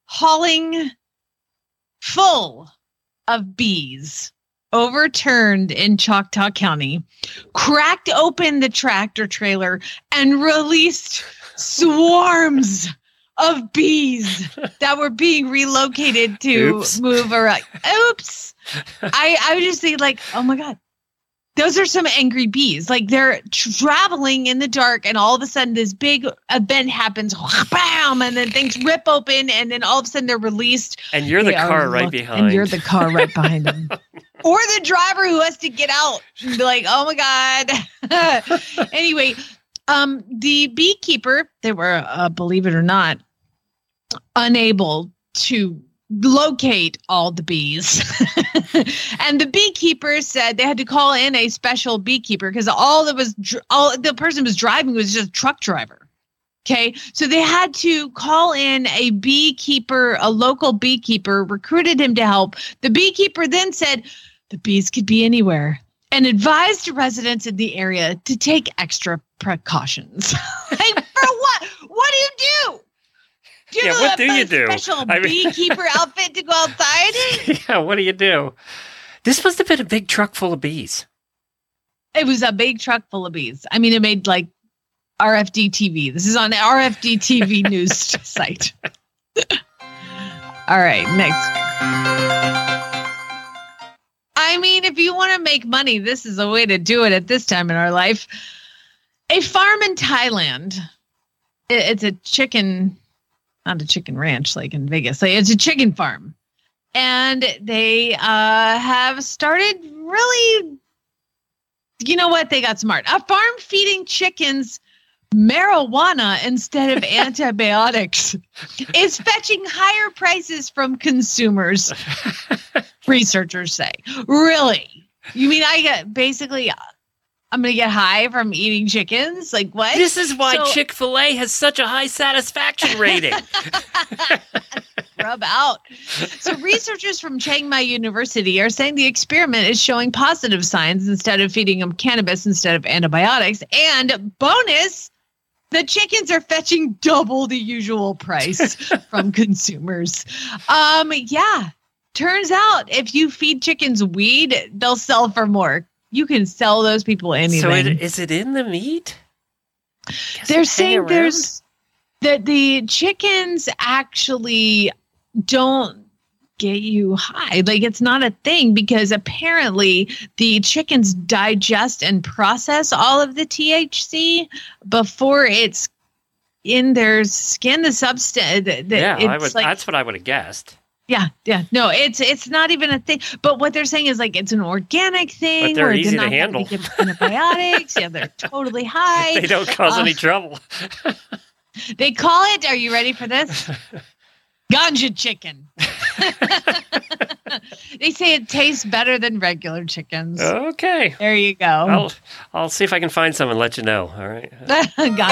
hauling full of bees overturned in Choctaw County, cracked open the tractor trailer, and released swarms of bees that were being relocated to Oops. move around. Oops. I, I would just say, like, oh my God. Those are some angry bees. Like they're traveling in the dark, and all of a sudden, this big event happens, bam, and then things rip open, and then all of a sudden, they're released. And you're the They car right behind. And you're the car right behind them. or the driver who has to get out and be like, oh my God. anyway, um, the beekeeper, they were, uh, believe it or not, unable to locate all the bees. and the beekeeper said they had to call in a special beekeeper because all that was all the person was driving was just a truck driver. Okay. So they had to call in a beekeeper, a local beekeeper, recruited him to help. The beekeeper then said the bees could be anywhere and advised residents in the area to take extra precautions. like, for what? What do you do? Yeah, what do you do? Special I mean- beekeeper outfit to go outside? yeah, what do you do? This must have been a big truck full of bees. It was a big truck full of bees. I mean, it made like RFD TV. This is on the RFD TV news site. All right, next. I mean, if you want to make money, this is a way to do it at this time in our life. A farm in Thailand. It's a chicken, not a chicken ranch like in Vegas. Like it's a chicken farm. And they uh, have started really you know what? They got smart. A farm feeding chickens marijuana instead of antibiotics is fetching higher prices from consumers, researchers say. Really? You mean I get basically, I'm going to get high from eating chickens? Like what? This is why So- Chick fil A has such a high satisfaction rating. rub out. So, researchers from Chiang Mai University are saying the experiment is showing positive signs instead of feeding them cannabis instead of antibiotics. And bonus, the chickens are fetching double the usual price from consumers. Um, yeah. Turns out if you feed chickens weed, they'll sell for more. You can sell those people anything. so it, is it in the meat? They're saying around? there's that the chickens actually don't get you high. Like it's not a thing because apparently the chickens digest and process all of the THC before it's in their skin. The substance. that Yeah, would, like that's what I would have guessed. Yeah, yeah. No, it's it's not even a thing. But what they're saying is like it's an organic thing. they're where easy to not having handle. give antibiotics. yeah, they're totally high. They don't cause Uh, any trouble. They call it, are you ready for this? Ganja chicken. they say it tastes better than regular chickens. Okay. There you go. I'll I'll see if I can find some and let you know. All right. Ganja.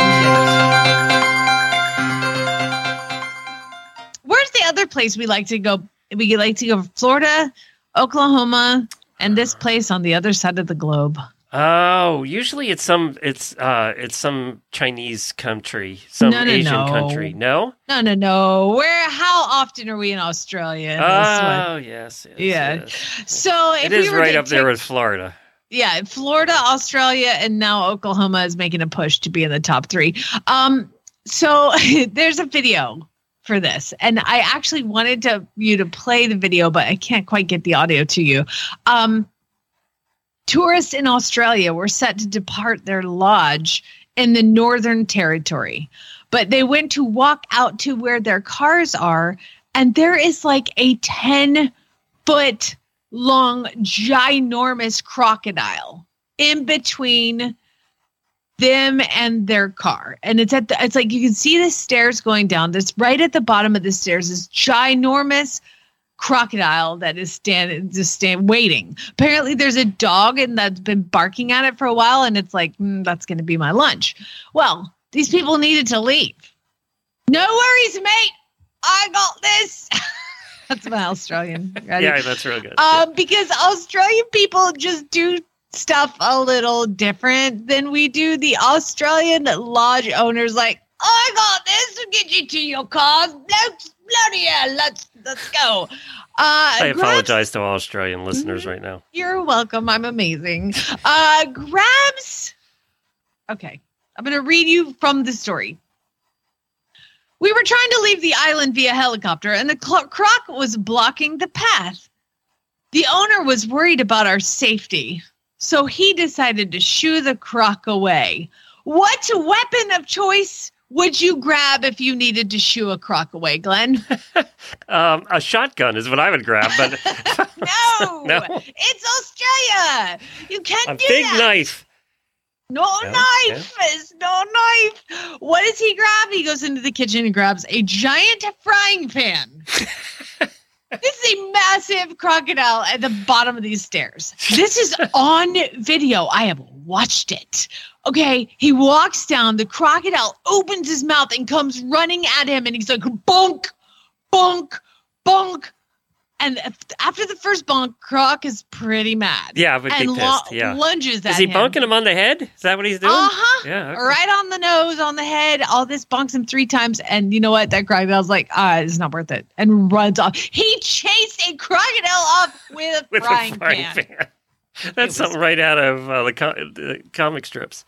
Place we like to go? We like to go Florida, Oklahoma, and this place on the other side of the globe. Oh, usually it's some it's uh it's some Chinese country, some No, no, Asian no. country. No? No, no, no. Where? How often are we in Australia? Oh, yes. yes Yeah. yes. So if It is we right up there with Florida. yeah, Florida, Australia, and now Oklahoma is making a push to be in the top three. Um, so there's a video for this, and I actually wanted to you to play the video, but I can't quite get the audio to you. Um, tourists in Australia were set to depart their lodge in the Northern Territory, but they went to walk out to where their cars are, and there is like a 10 foot long, ginormous crocodile in between them and their car. And it's at the, it's like you can see the stairs going down. This right at the bottom of the stairs, this ginormous crocodile that is standing just stand waiting. Apparently there's a dog and that's been barking at it for a while and it's like "Mm, that's going to be my lunch. Well, these people needed to leave. No worries, mate. I got this. that's my Australian. Ready? Yeah, that's real good. Um, because Australian people just do stuff a little different than we do. The Australian lodge owners like, I got this to get you to your car. Let's bloody hell, let's let's go. Uh, I grabs- apologize to all Australian listeners right now. You're welcome. I'm amazing. Uh, grabs. Okay, I'm going to read you from the story. We were trying to leave the island via helicopter, and the cl- croc was blocking the path. The owner was worried about our safety, so he decided to shoo the croc away. What weapon of choice would you grab if you needed to shoo a croc away, Glenn? Um, a shotgun is what I would grab, but no, No. it's Australia. You can't do a do big that. knife. No Yeah, knife. It's no knife. What does he grab? He goes into the kitchen and grabs a giant frying pan. This is a massive crocodile at the bottom of these stairs. This is on video. I have watched it. Okay, he walks down. The crocodile opens his mouth and comes running at him, and he's like, bonk, bonk, bonk. And after the first bonk, Croc is pretty mad. Yeah, but and big pissed. Yeah. lunges at Is he him. bunking him on the head? Is that what he's doing? Uh huh. Yeah. okay. Right on the nose, on the head. All this bonks him three times, and you know what? That crocodile's like, ah, it's not worth it, and runs off. He chased a crocodile off with a With frying, a frying pan. pan. That's something right out of uh, the, co- the comic strips.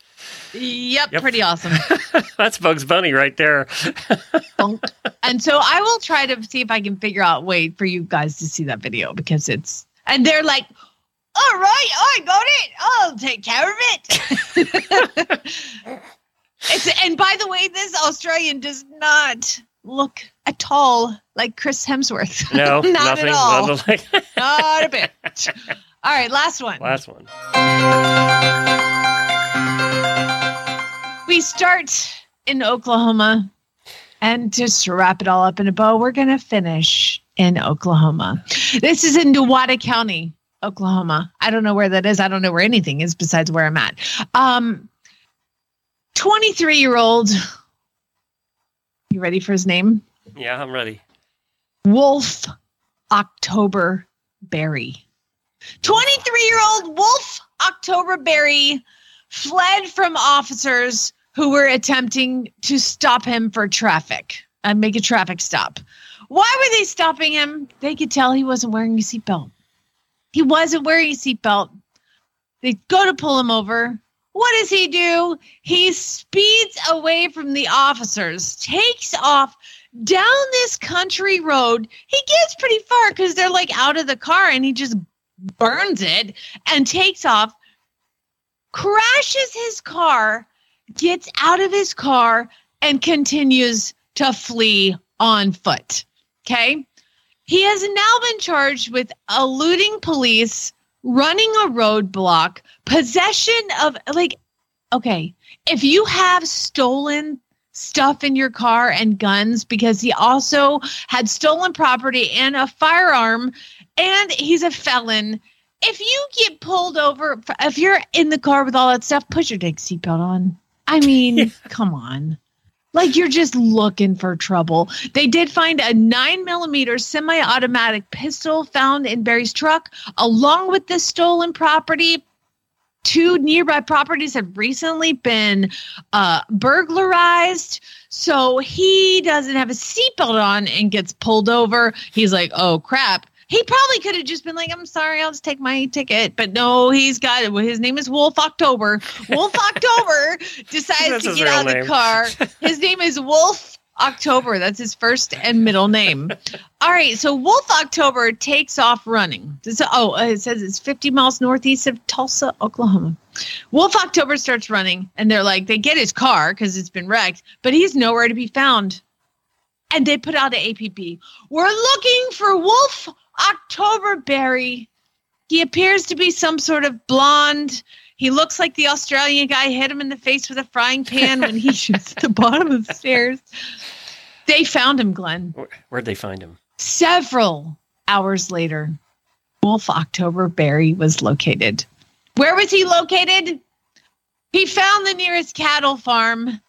Yep, Yep. pretty awesome. That's Bugs Bunny right there. And so I will try to see if I can figure out a way for you guys to see that video because it's and they're like, all right, I got it. I'll take care of it. it's and by the way, this Australian does not look at all like Chris Hemsworth. No, not nothing. at all. nothing like Not a bit. All right, last one. Last one. We start in Oklahoma. And just to wrap it all up in a bow, we're going to finish in Oklahoma. This is in Newata County, Oklahoma. I don't know where that is. I don't know where anything is besides where I'm at. Um, 23 year old. You ready for his name? Yeah, I'm ready. Wolf October Berry. 23 year old Wolf October Berry fled from officers who were attempting to stop him for traffic and make a traffic stop. Why were they stopping him? They could tell he wasn't wearing a seatbelt. He wasn't wearing a seatbelt. They go to pull him over. What does he do? He speeds away from the officers, takes off down this country road. He gets pretty far because they're like out of the car and he just burns it and takes off, crashes his car, gets out of his car, and continues to flee on foot. Okay. He has now been charged with eluding police, running a roadblock, possession of, like, okay, if you have stolen stuff in your car and guns, because he also had stolen property and a firearm, and he's a felon. If you get pulled over, if you're in the car with all that stuff, put your dick seatbelt on. I mean, come on. Like you're just looking for trouble. They did find a nine millimeter semi automatic pistol found in Berry's truck, along with the stolen property. Two nearby properties have recently been uh, burglarized. So he doesn't have a seatbelt on and gets pulled over. He's like, oh crap. He probably could have just been like, "I'm sorry, I'll just take my ticket." But no, he's got it. His name is Wolf October. Wolf October decides to get out of name. the car. His name is Wolf October. That's his first and middle name. All right, so Wolf October takes off running. This- oh, uh, it says it's 50 miles northeast of Tulsa, Oklahoma. Wolf October starts running, and they're like, they get his car because it's been wrecked, but he's nowhere to be found. And they put out an APB. We're looking for Wolf October Berry. He appears to be some sort of blonde. He looks like the Australian guy hit him in the face with a frying pan when he shoots at the bottom of the stairs. They found him, Glenn. Where- Where'd they find him? Several hours later, Wolf October Berry was located. Where was he located? He found the nearest cattle farm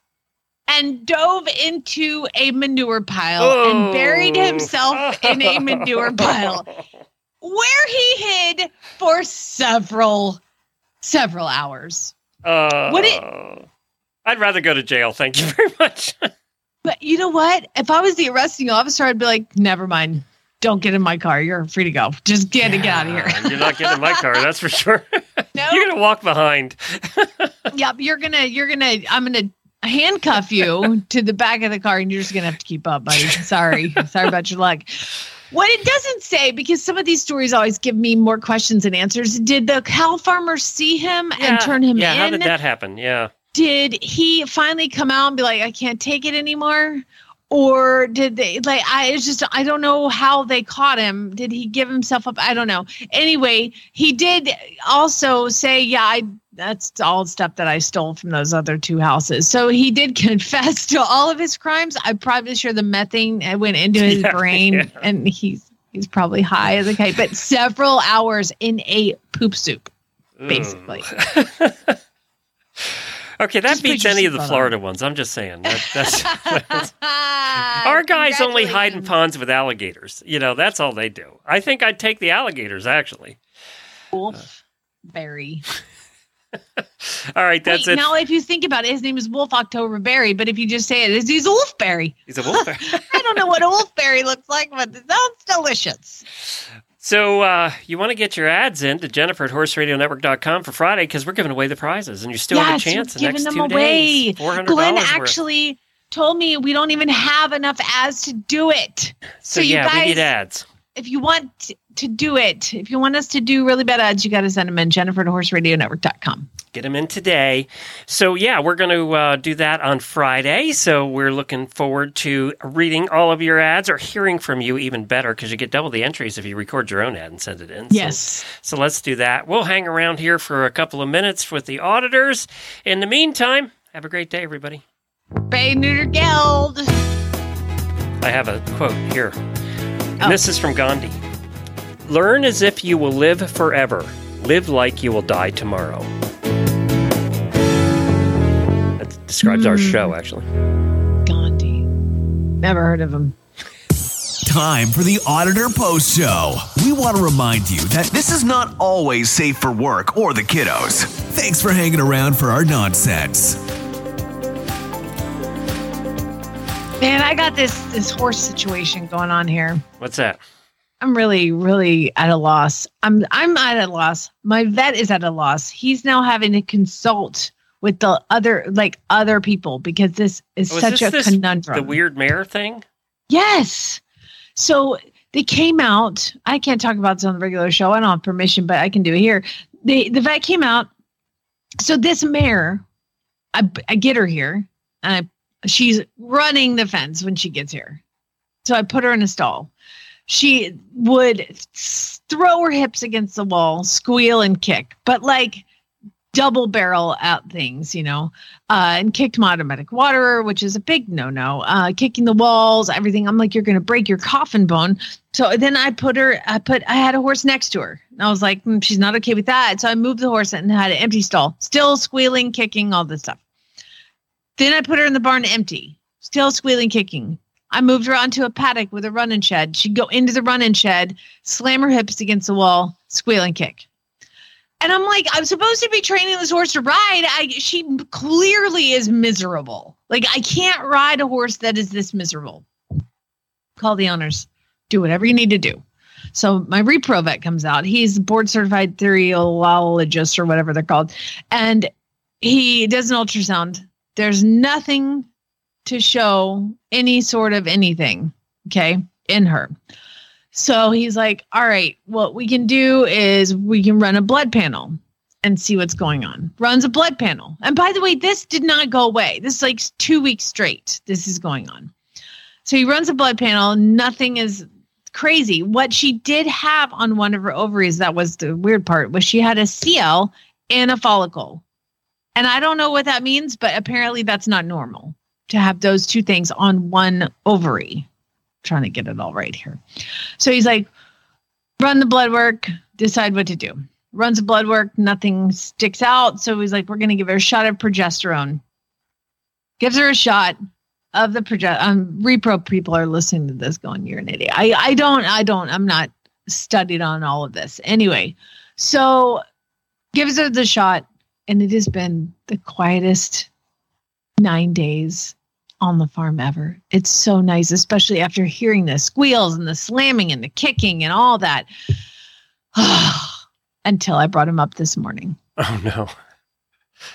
and dove into a manure pile and buried himself in a manure pile where he hid for several several hours. Uh, Would it- I'd rather go to jail. Thank you very much. But you know what? If I was the arresting officer, I'd be like, never mind. Don't get in my car. You're free to go. Just get, get out of here. You're not getting in my car, that's for sure. No. You're gonna walk behind. Yep, you're gonna you're gonna I'm gonna handcuff you to the back of the car and you're just gonna have to keep up, buddy. Sorry. Sorry about your luck. What it doesn't say, because some of these stories always give me more questions than answers. Did the cow farmer see him and turn him yeah, in? how did that happen? Yeah. did he finally come out and be like, I can't take it anymore? Or did they like I it's just I don't know how they caught him. Did he give himself up? I don't know. Anyway, he did also say, Yeah, I that's all stuff that I stole from those other two houses. So he did confess to all of his crimes. I'm probably sure the methane uh, went into his Yeah, brain yeah. and he's he's probably high as a kite, but several hours in a poop soup, basically. Okay, that Just beats any of the Florida ones. I'm just saying. That, that's, that's- our guys only hide in ponds with alligators. You know, that's all they do. I think I'd take the alligators, actually. Wolf Berry. All right, that's Wait, it. Now, if you think about it, his name is Wolf October Berry, but if you just say it, it's he's Wolfberry. He's a wolf. I don't know what a Wolfberry looks like, but it sounds delicious. so uh, you want to get your ads in to Jennifer at horseradionetwork.com for Friday because we're giving away the prizes and you still have a yes, chance we're the giving next them two away. days. $400 Glenn worth. actually told me we don't even have enough ads to do it. So, so you yeah, we need guys- ads. If you want t- to do it, if you want us to do really bad ads, you got to send them in Jennifer at horseradionetwork.com. Get them in today. So, yeah, we're going to uh, do that on Friday. So, we're looking forward to reading all of your ads or hearing from you even better because you get double the entries if you record your own ad and send it in. So- Yes. So, let's do that. We'll hang around here for a couple of minutes with the auditors. In the meantime, have a great day, everybody. Bay Neuter Geld. I have a quote here. Oh. this is from Gandhi Learn as if you will live forever, live like you will die tomorrow. That describes our Hmm. show, actually. Gandhi. Never heard of him. Time for the Auditor Post Show. We want to remind you that this is not always safe for work or the kiddos. Thanks for hanging around for our nonsense. Man, I got this this horse situation going on here. What's that? I'm really, really at a loss. I'm I'm at a loss. My vet is at a loss. He's now having to consult with the other like other people because this is Oh, is such this a conundrum. The weird mare thing? Yes. So they came out. I can't talk about this on the regular show. I don't have permission, but I can do it here. They the vet came out. So this mare, I, I get her here, and I she's running the fence when she gets here. So I put her in a stall. She would throw her hips against the wall, squeal and kick, but like double barrel out things, you know, uh, and kicked my automatic waterer, which is a big no no. Uh, kicking the walls, everything. I'm like, you're going to break your coffin bone. So then I put her, I put, I had a horse next to her. And I was like, "Hmm, she's not okay with that. So I moved the horse and had an empty stall, still squealing, kicking, all this stuff. Then I put her in the barn empty, still squealing, kicking. I moved her onto a paddock with a running shed. She'd go into the running shed, slam her hips against the wall, squeal and kick. And I'm like, I'm supposed to be training this horse to ride. I she clearly is miserable. Like I can't ride a horse that is this miserable. Call the owners. Do whatever you need to do. So my repro vet comes out. He's board certified theriologist or whatever they're called. And he does an ultrasound. There's nothing to show any sort of anything, okay, in her. So he's like, all right, what we can do is we can run a blood panel and see what's going on. Runs a blood panel. And by the way, this did not go away. This is like two weeks straight. This is going on. So he runs a blood panel. Nothing is crazy. What she did have on one of her ovaries, that was the weird part, was she had a CL and a follicle. And I don't know what that means, but apparently that's not normal to have those two things on one ovary trying to get it all right here. So he's like, run the blood work, decide what to do. Runs the blood work, nothing sticks out. So he's like, we're going to give her a shot of progesterone. Gives her a shot of the project. Um, repro people are listening to this going, you're an idiot. I, I don't, I don't, I'm not studied on all of this. Anyway, so gives her the shot, and it has been the quietest nine days on the farm ever. It's so nice, especially after hearing the squeals and the slamming and the kicking and all that. Until I brought him up this morning. Oh no.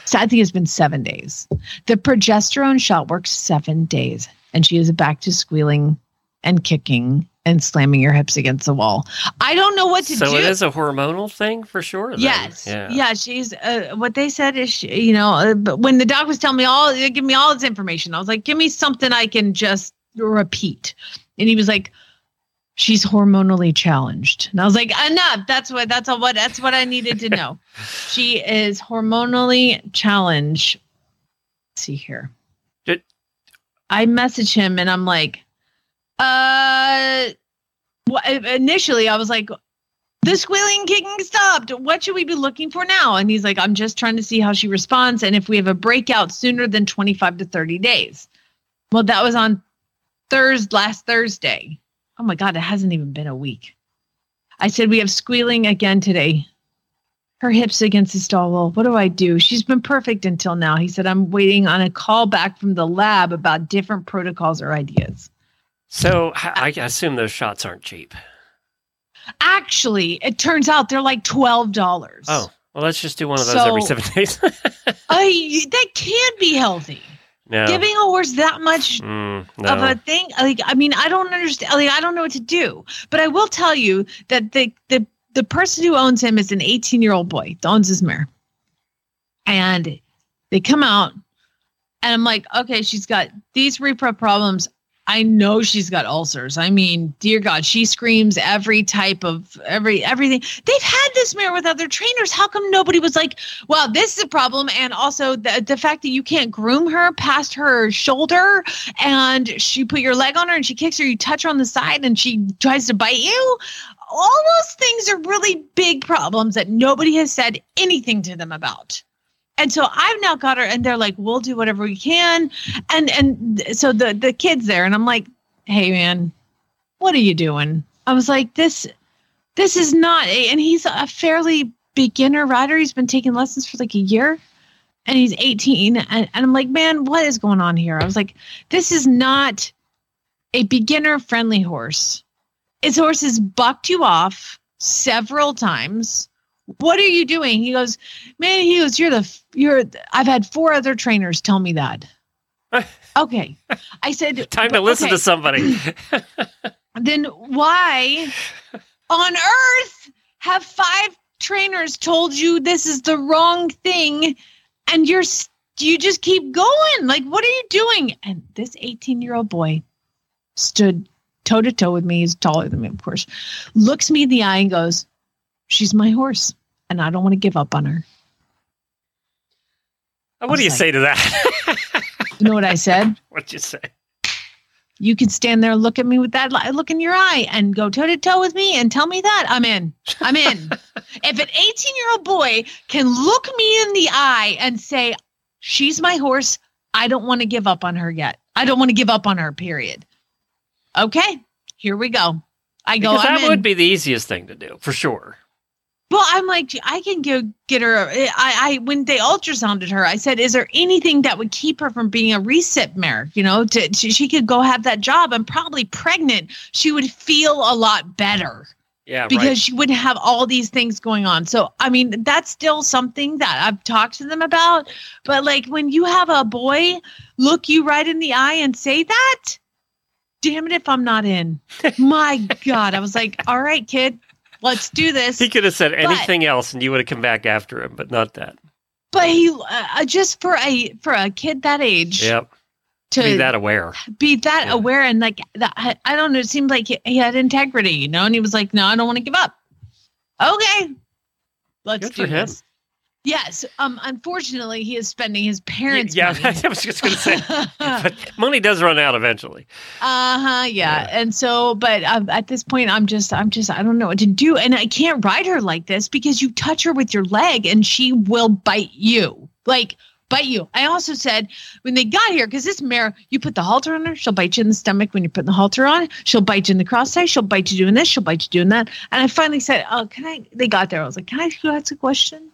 So I think it's been seven days. The progesterone shot works seven days, and she is back to squealing and kicking and slamming your hips against the wall. I don't know what to so do. So it is a hormonal thing for sure. then. Yes. Yeah. Yeah. She's uh, what they said is, she, you know, uh, but when the doc was telling me all, give me all this information, I was like, give me something I can just repeat. And he was like, she's hormonally challenged. And I was like, enough. That's what, that's all what, that's what I needed to know. she is hormonally challenged. Let's see here. I message him and I'm like, uh, well, initially I was like, the squealing kicking stopped. What should we be looking for now? And he's like, I'm just trying to see how she responds and if we have a breakout sooner than 25 to 30 days. Well, that was on Thursday, last Thursday. Oh my God, it hasn't even been a week. I said, We have squealing again today. Her hips against the stall wall. What do I do? She's been perfect until now. He said, I'm waiting on a call back from the lab about different protocols or ideas. So I assume those shots aren't cheap. Actually, it turns out they're like $12. Oh, well, let's just do one of those So- every seven days. I, that can't be healthy. no. Giving a horse that much Mm, of a thing like i mean i don't understand like i don't know what to do but i will tell you that the the the person who owns him is an 18 year old boy that owns his mare and they come out and i'm like okay she's got these repro problems i know she's got ulcers. I mean dear god she screams every type of every everything. They've had this mare with other trainers. How come nobody was like well this is a problem and also the, the fact that you can't groom her past her shoulder and she put your leg on her and she kicks her you touch her on the side and she tries to bite you? All those things are really big problems that nobody has said anything to them about and so I've now got her, and they're like, "We'll do whatever we can," and and so the the kids there, and I'm like, "Hey, man, what are you doing?" I was like, "This, this is not," a, and he's a fairly beginner rider. He's been taking lessons for like a year, and he's 18, and, and I'm like, "Man, what is going on here?" I was like, "This is not a beginner friendly horse. His horse has bucked you off several times." What are you doing? He goes, man he goes you're the you're i've had four other trainers tell me that. Okay. I said Time to listen okay, to somebody. then why on earth have five trainers told you this is the wrong thing and you're you just keep going? Like what are you doing? And this 18 year old boy stood toe to toe with me. He's taller than me of course. Looks me in the eye and goes she's my horse and i don't want to give up on her what do you was say to that? you know what i said What'd you say? you can stand there look at me with that look in your eye and go toe to toe with me and tell me that I'm in. I'm in. if an 18 year old boy can look me in the eye and say, she's my horse, I don't want to give up on her yet. I don't want to give up on her, period. Okay, here we go. I go, Because that would be the easiest thing to do, for sure. Well, I'm like, I can go get her. Uh, I, I when they ultrasounded her, I said, "Is there anything that would keep her from being a recip mare? You know, to, to she could go have that job and probably pregnant, she would feel a lot better. Yeah, because right. she wouldn't have all these things going on. So, I mean, that's still something that I've talked to them about. But like when you have a boy look you right in the eye and say that, damn it if I'm not in. My God. I was like, all right, kid, let's do this. He could have said anything else, and you would have come back after him, but not that. But he uh, just for a for a kid that age Yep. to Be that aware. be that Yeah. aware and like that I, don't know it seemed like he, he had integrity you know and he was like no i don't want to give up okay let's Good do this yes um unfortunately he is spending his parents yeah, money. I was just going to say, but money does run out eventually. uh-huh yeah. Yeah. and so but um, at this point i'm just i'm just i don't know what to do and i can't ride her like this because you touch her with your leg and she will bite you like bite you i also said when they got here because this mare you put the halter on her she'll bite you in the stomach when you put the halter on she'll bite you in the cross tie she'll bite you doing this she'll bite you doing that and i finally said oh can i they got there i was like can i ask you a question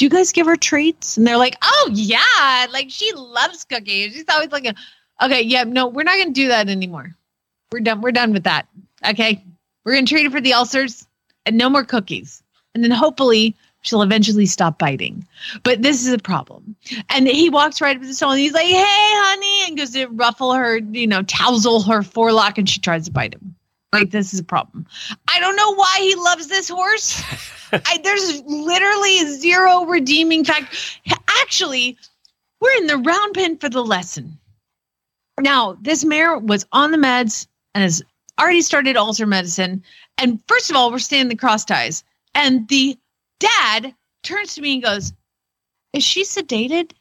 do you guys give her treats? And they're like oh yeah like she loves cookies she's always like okay yeah no we're not going to do that anymore. We're done we're done with that okay? We're going to treat her for the ulcers and no more cookies. And then hopefully she'll eventually stop biting. But this is a problem. And he walks right up to the stone and he's like hey honey and goes to ruffle her you know tousle her forelock and she tries to bite him. Like this is a problem. I don't know why he loves this horse I, there's literally zero redeeming fact. Actually we're in the round pen for the lesson. Now this mare was on the meds and has already started ulcer medicine. And first of all we're staying the cross ties. And the dad turns to me and goes is she sedated?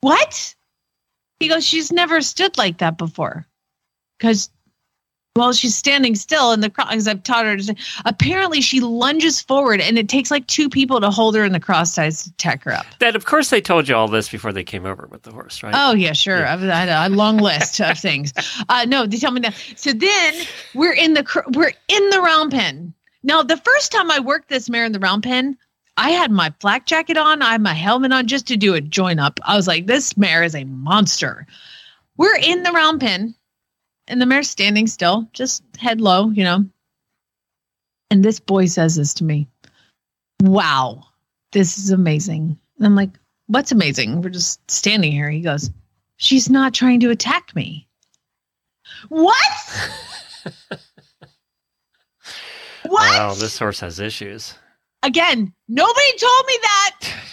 What? He goes she's never stood like that before. Because well she's standing still in the cross because i've taught her to apparently she lunges forward and it takes like two people to hold her in the cross ties to tack her up That, of course, they told you all this before they came over with the horse, right? Oh yeah, sure. Yeah. I've had a long list of things. Uh, no, they tell me that. So then we're in the we're in the round pen. Now the first time I worked this mare in the round pen, I had my flak jacket on, I had my helmet on just to do a join up. I was like, this mare is a monster. We're in the round pen, and the mare's standing still, just head low, you know. And this boy says this to me. Wow, this is amazing. And I'm like, what's amazing? We're just standing here. He goes, she's not trying to attack me. What? what? Wow, this horse has issues. Again, nobody told me that.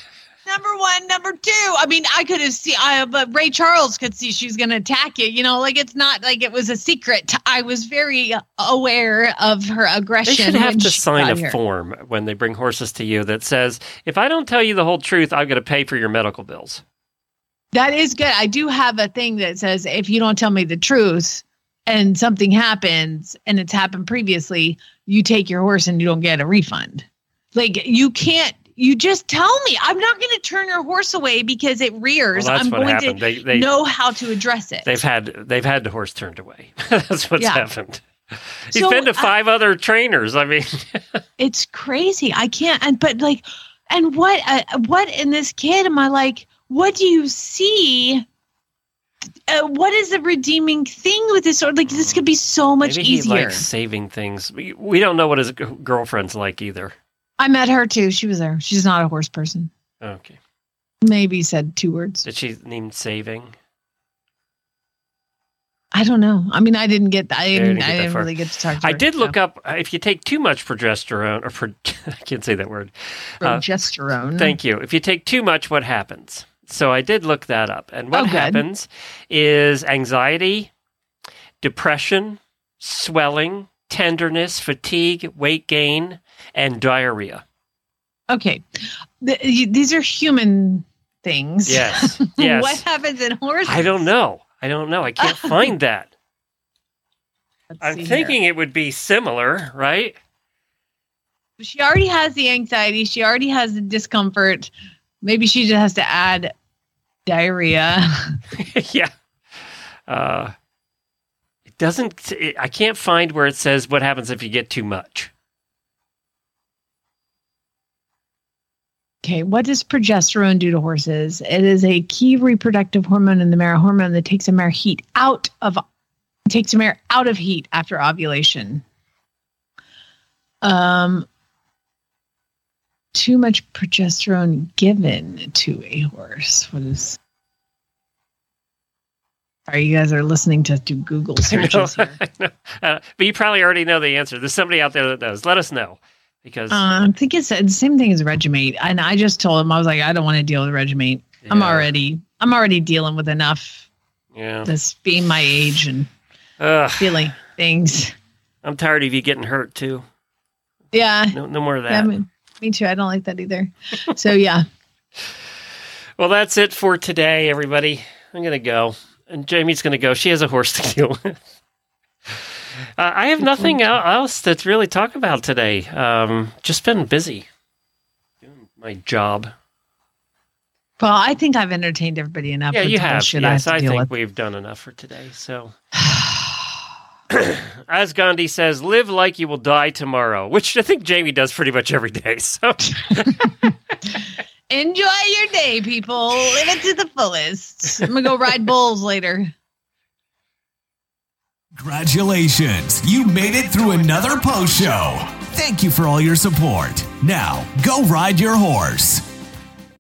Number one, number two. I mean, I could have seen, I, but Ray Charles could see she's going to attack you. You know, like it's not like it was a secret. I was very aware of her aggression. They should have to sign a here. form when they bring horses to you that says, if I don't tell you the whole truth, I'm going to pay for your medical bills. That is good. I do have a thing that says if you don't tell me the truth and something happens and it's happened previously, you take your horse and you don't get a refund. Like you can't you just tell me. I'm not going to turn your horse away because it rears. that's I'm going happened. to They, they, know how to address it. they've had they've had the horse turned away. that's what's Yeah. happened. He's So, been to uh, five other trainers. I mean, it's crazy. I can't. And but like, and what? Uh, what in this kid am I like? What do you see? Uh, what is the redeeming thing with this? Or like, this could be so much maybe he easier. likes saving things. We, we don't know what his girlfriend's like either. I met her too. She was there. She's not a horse person. Okay. Maybe said two words. Did she name saving? I don't know. I mean, I didn't get. I didn't. didn't get I didn't really get to talk to her. I her. did look so. up uh, if you take too much progesterone, or pro, I can't say that word. uh, progesterone. Thank you. If you take too much, what happens? So I did look that up. And what Oh, happens is anxiety, depression, swelling, tenderness, fatigue, weight gain, and diarrhea. Okay, Th- y- these are human things. Yes. Yes. what happens in horses? I don't know. I don't know. I can't find that. Let's I'm thinking here. it would be similar, right? she already has the anxiety. She already has the discomfort. Maybe she just has to add diarrhea. yeah. Uh, it doesn't. It, I can't find where it says what happens if you get too much. Okay, what does progesterone do to horses? It is a key reproductive hormone in the mare, hormone that takes a mare heat out of takes a mare out of heat after ovulation. Um, too much progesterone given to a horse. What is? Sorry, you guys are listening to do Google I know, searches here. I know. Uh, but you probably already know the answer. There's somebody out there that knows. Let us know because Uh, I think it's the same thing as Regimate, and I just told him I was like, I don't want to deal with Regimate. I'm already, I'm already dealing with enough. yeah. This being my age and Ugh, feeling things. I'm tired of you getting hurt too. Yeah, No, no more of yeah that. me, me too. I don't like that either. So yeah, Well, that's it for today, everybody. I'm gonna go, and Jamie's gonna go. She has a horse to deal with. Uh, I have nothing else to really talk about today. Um, just been busy doing my job. well, I think I've entertained everybody enough. yeah, you have. Yes, I I have deal think with. we've done enough for today. So, as Gandhi says, live like you will die tomorrow, which I think Jamie does pretty much every day. So, Enjoy your day, people. Live it to the fullest. I'm gonna go ride bulls later. Congratulations! You made it through another post show. Thank you for all your support. Now, go ride your horse.